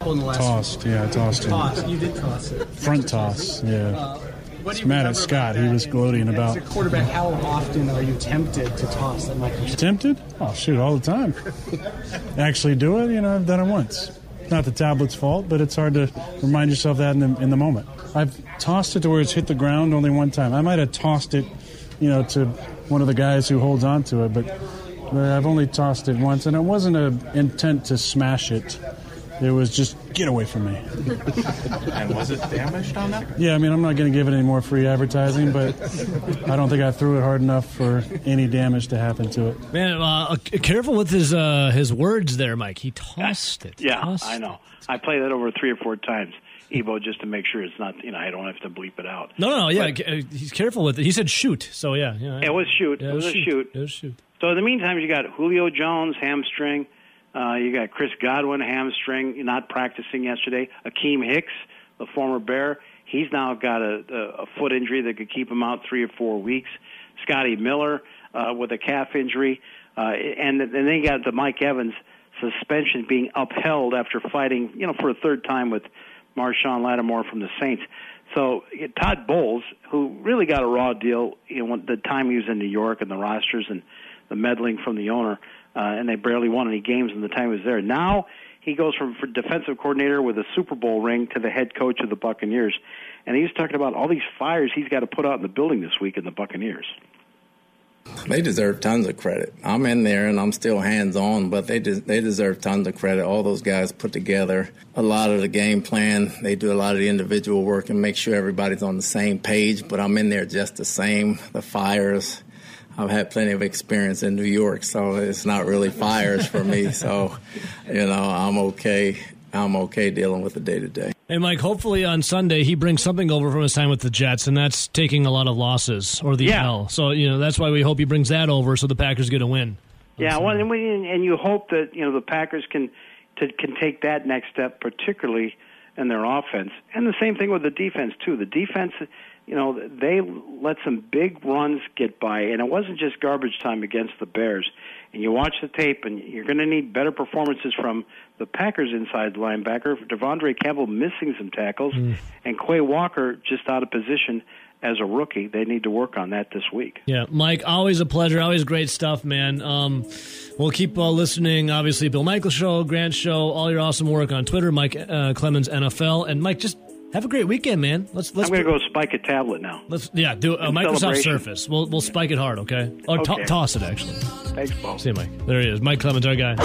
Tossed, yeah, I tossed him. Toss. You did toss it. Front toss, yeah. Uh, what do It's you mad at Scott. about He was gloating As about. a quarterback, how often are you tempted to toss that microphone? Tempted? Oh, shoot, all the time. Actually do it, you know, I've done it once. Not the tablet's fault, but it's hard to remind yourself that in the, in the moment. I've tossed it to where it's hit the ground only one time. I might have tossed it, you know, to one of the guys who holds on to it, but, but I've only tossed it once, and it wasn't an intent to smash it. It was just get away from me. And was it damaged on that? Yeah, I mean, I'm not going to give it any more free advertising, but I don't think I threw it hard enough for any damage to happen to it. Man, uh, careful with his uh, his words there, Mike. He tossed it. Yeah, Tossed I know. I play that over three or four times, Ebo, just to make sure it's not. You know, I don't have to bleep it out. No, no, yeah, But- uh, he's careful with it. He said shoot, so yeah, yeah. It was shoot. Yeah, it was a shoot. It was shoot. So in the meantime, you got Julio Jones hamstring. Uh, you got Chris Godwin hamstring, not practicing yesterday. Akiem Hicks, the former Bear, he's now got a, a, a foot injury that could keep him out three or four weeks. Scotty Miller uh, with a calf injury, uh, and and then you got the Mike Evans suspension being upheld after fighting, you know, for a third time with Marshon Lattimore from the Saints. So Todd Bowles, who really got a raw deal, you know, the time he was in New York and the rosters and the meddling from the owner, uh, and they barely won any games in the time he was there. Now he goes from for defensive coordinator with a Super Bowl ring to the head coach of the Buccaneers, and he's talking about all these fires he's got to put out in the building this week in the Buccaneers. They deserve tons of credit. I'm in there and I'm still hands on, but they they deserve tons of credit. All those guys put together a lot of the game plan. They do a lot of the individual work and make sure everybody's on the same page. But I'm in there just the same. The fires. I've had plenty of experience in New York, so it's not really fires for me. So, you know, I'm okay. I'm okay dealing with the day to day. Hey, Mike. Hopefully on Sunday he brings something over from his time with the Jets, and that's taking a lot of losses or the Yeah. L. So you know that's why we hope he brings that over, so the Packers get a win. Yeah, well, and, we, and you hope that you know the Packers can to, can take that next step, particularly in their offense, and the same thing with the defense too. The defense, you know, they let some big runs get by, and it wasn't just garbage time against the Bears. And you watch the tape, and you're going to need better performances from the Packers inside linebacker. De'Vondre Campbell missing some tackles, and Quay Walker just out of position as a rookie. They need to work on that this week. Yeah, Mike, always a pleasure. Always great stuff, man. Um, we'll keep uh, listening. Obviously, Bill Michael Show, Grant Show, all your awesome work on Twitter, Mike uh, Clemens NFL, and Mike, just have a great weekend, man. Let's let's I'm going to go spike a tablet now. let's yeah do a In Microsoft. Surface. We'll we'll spike it hard, okay? Or to- Okay. toss it actually. Thanks, Paul. See you, Mike. There he is, Mike Clemens, our guy.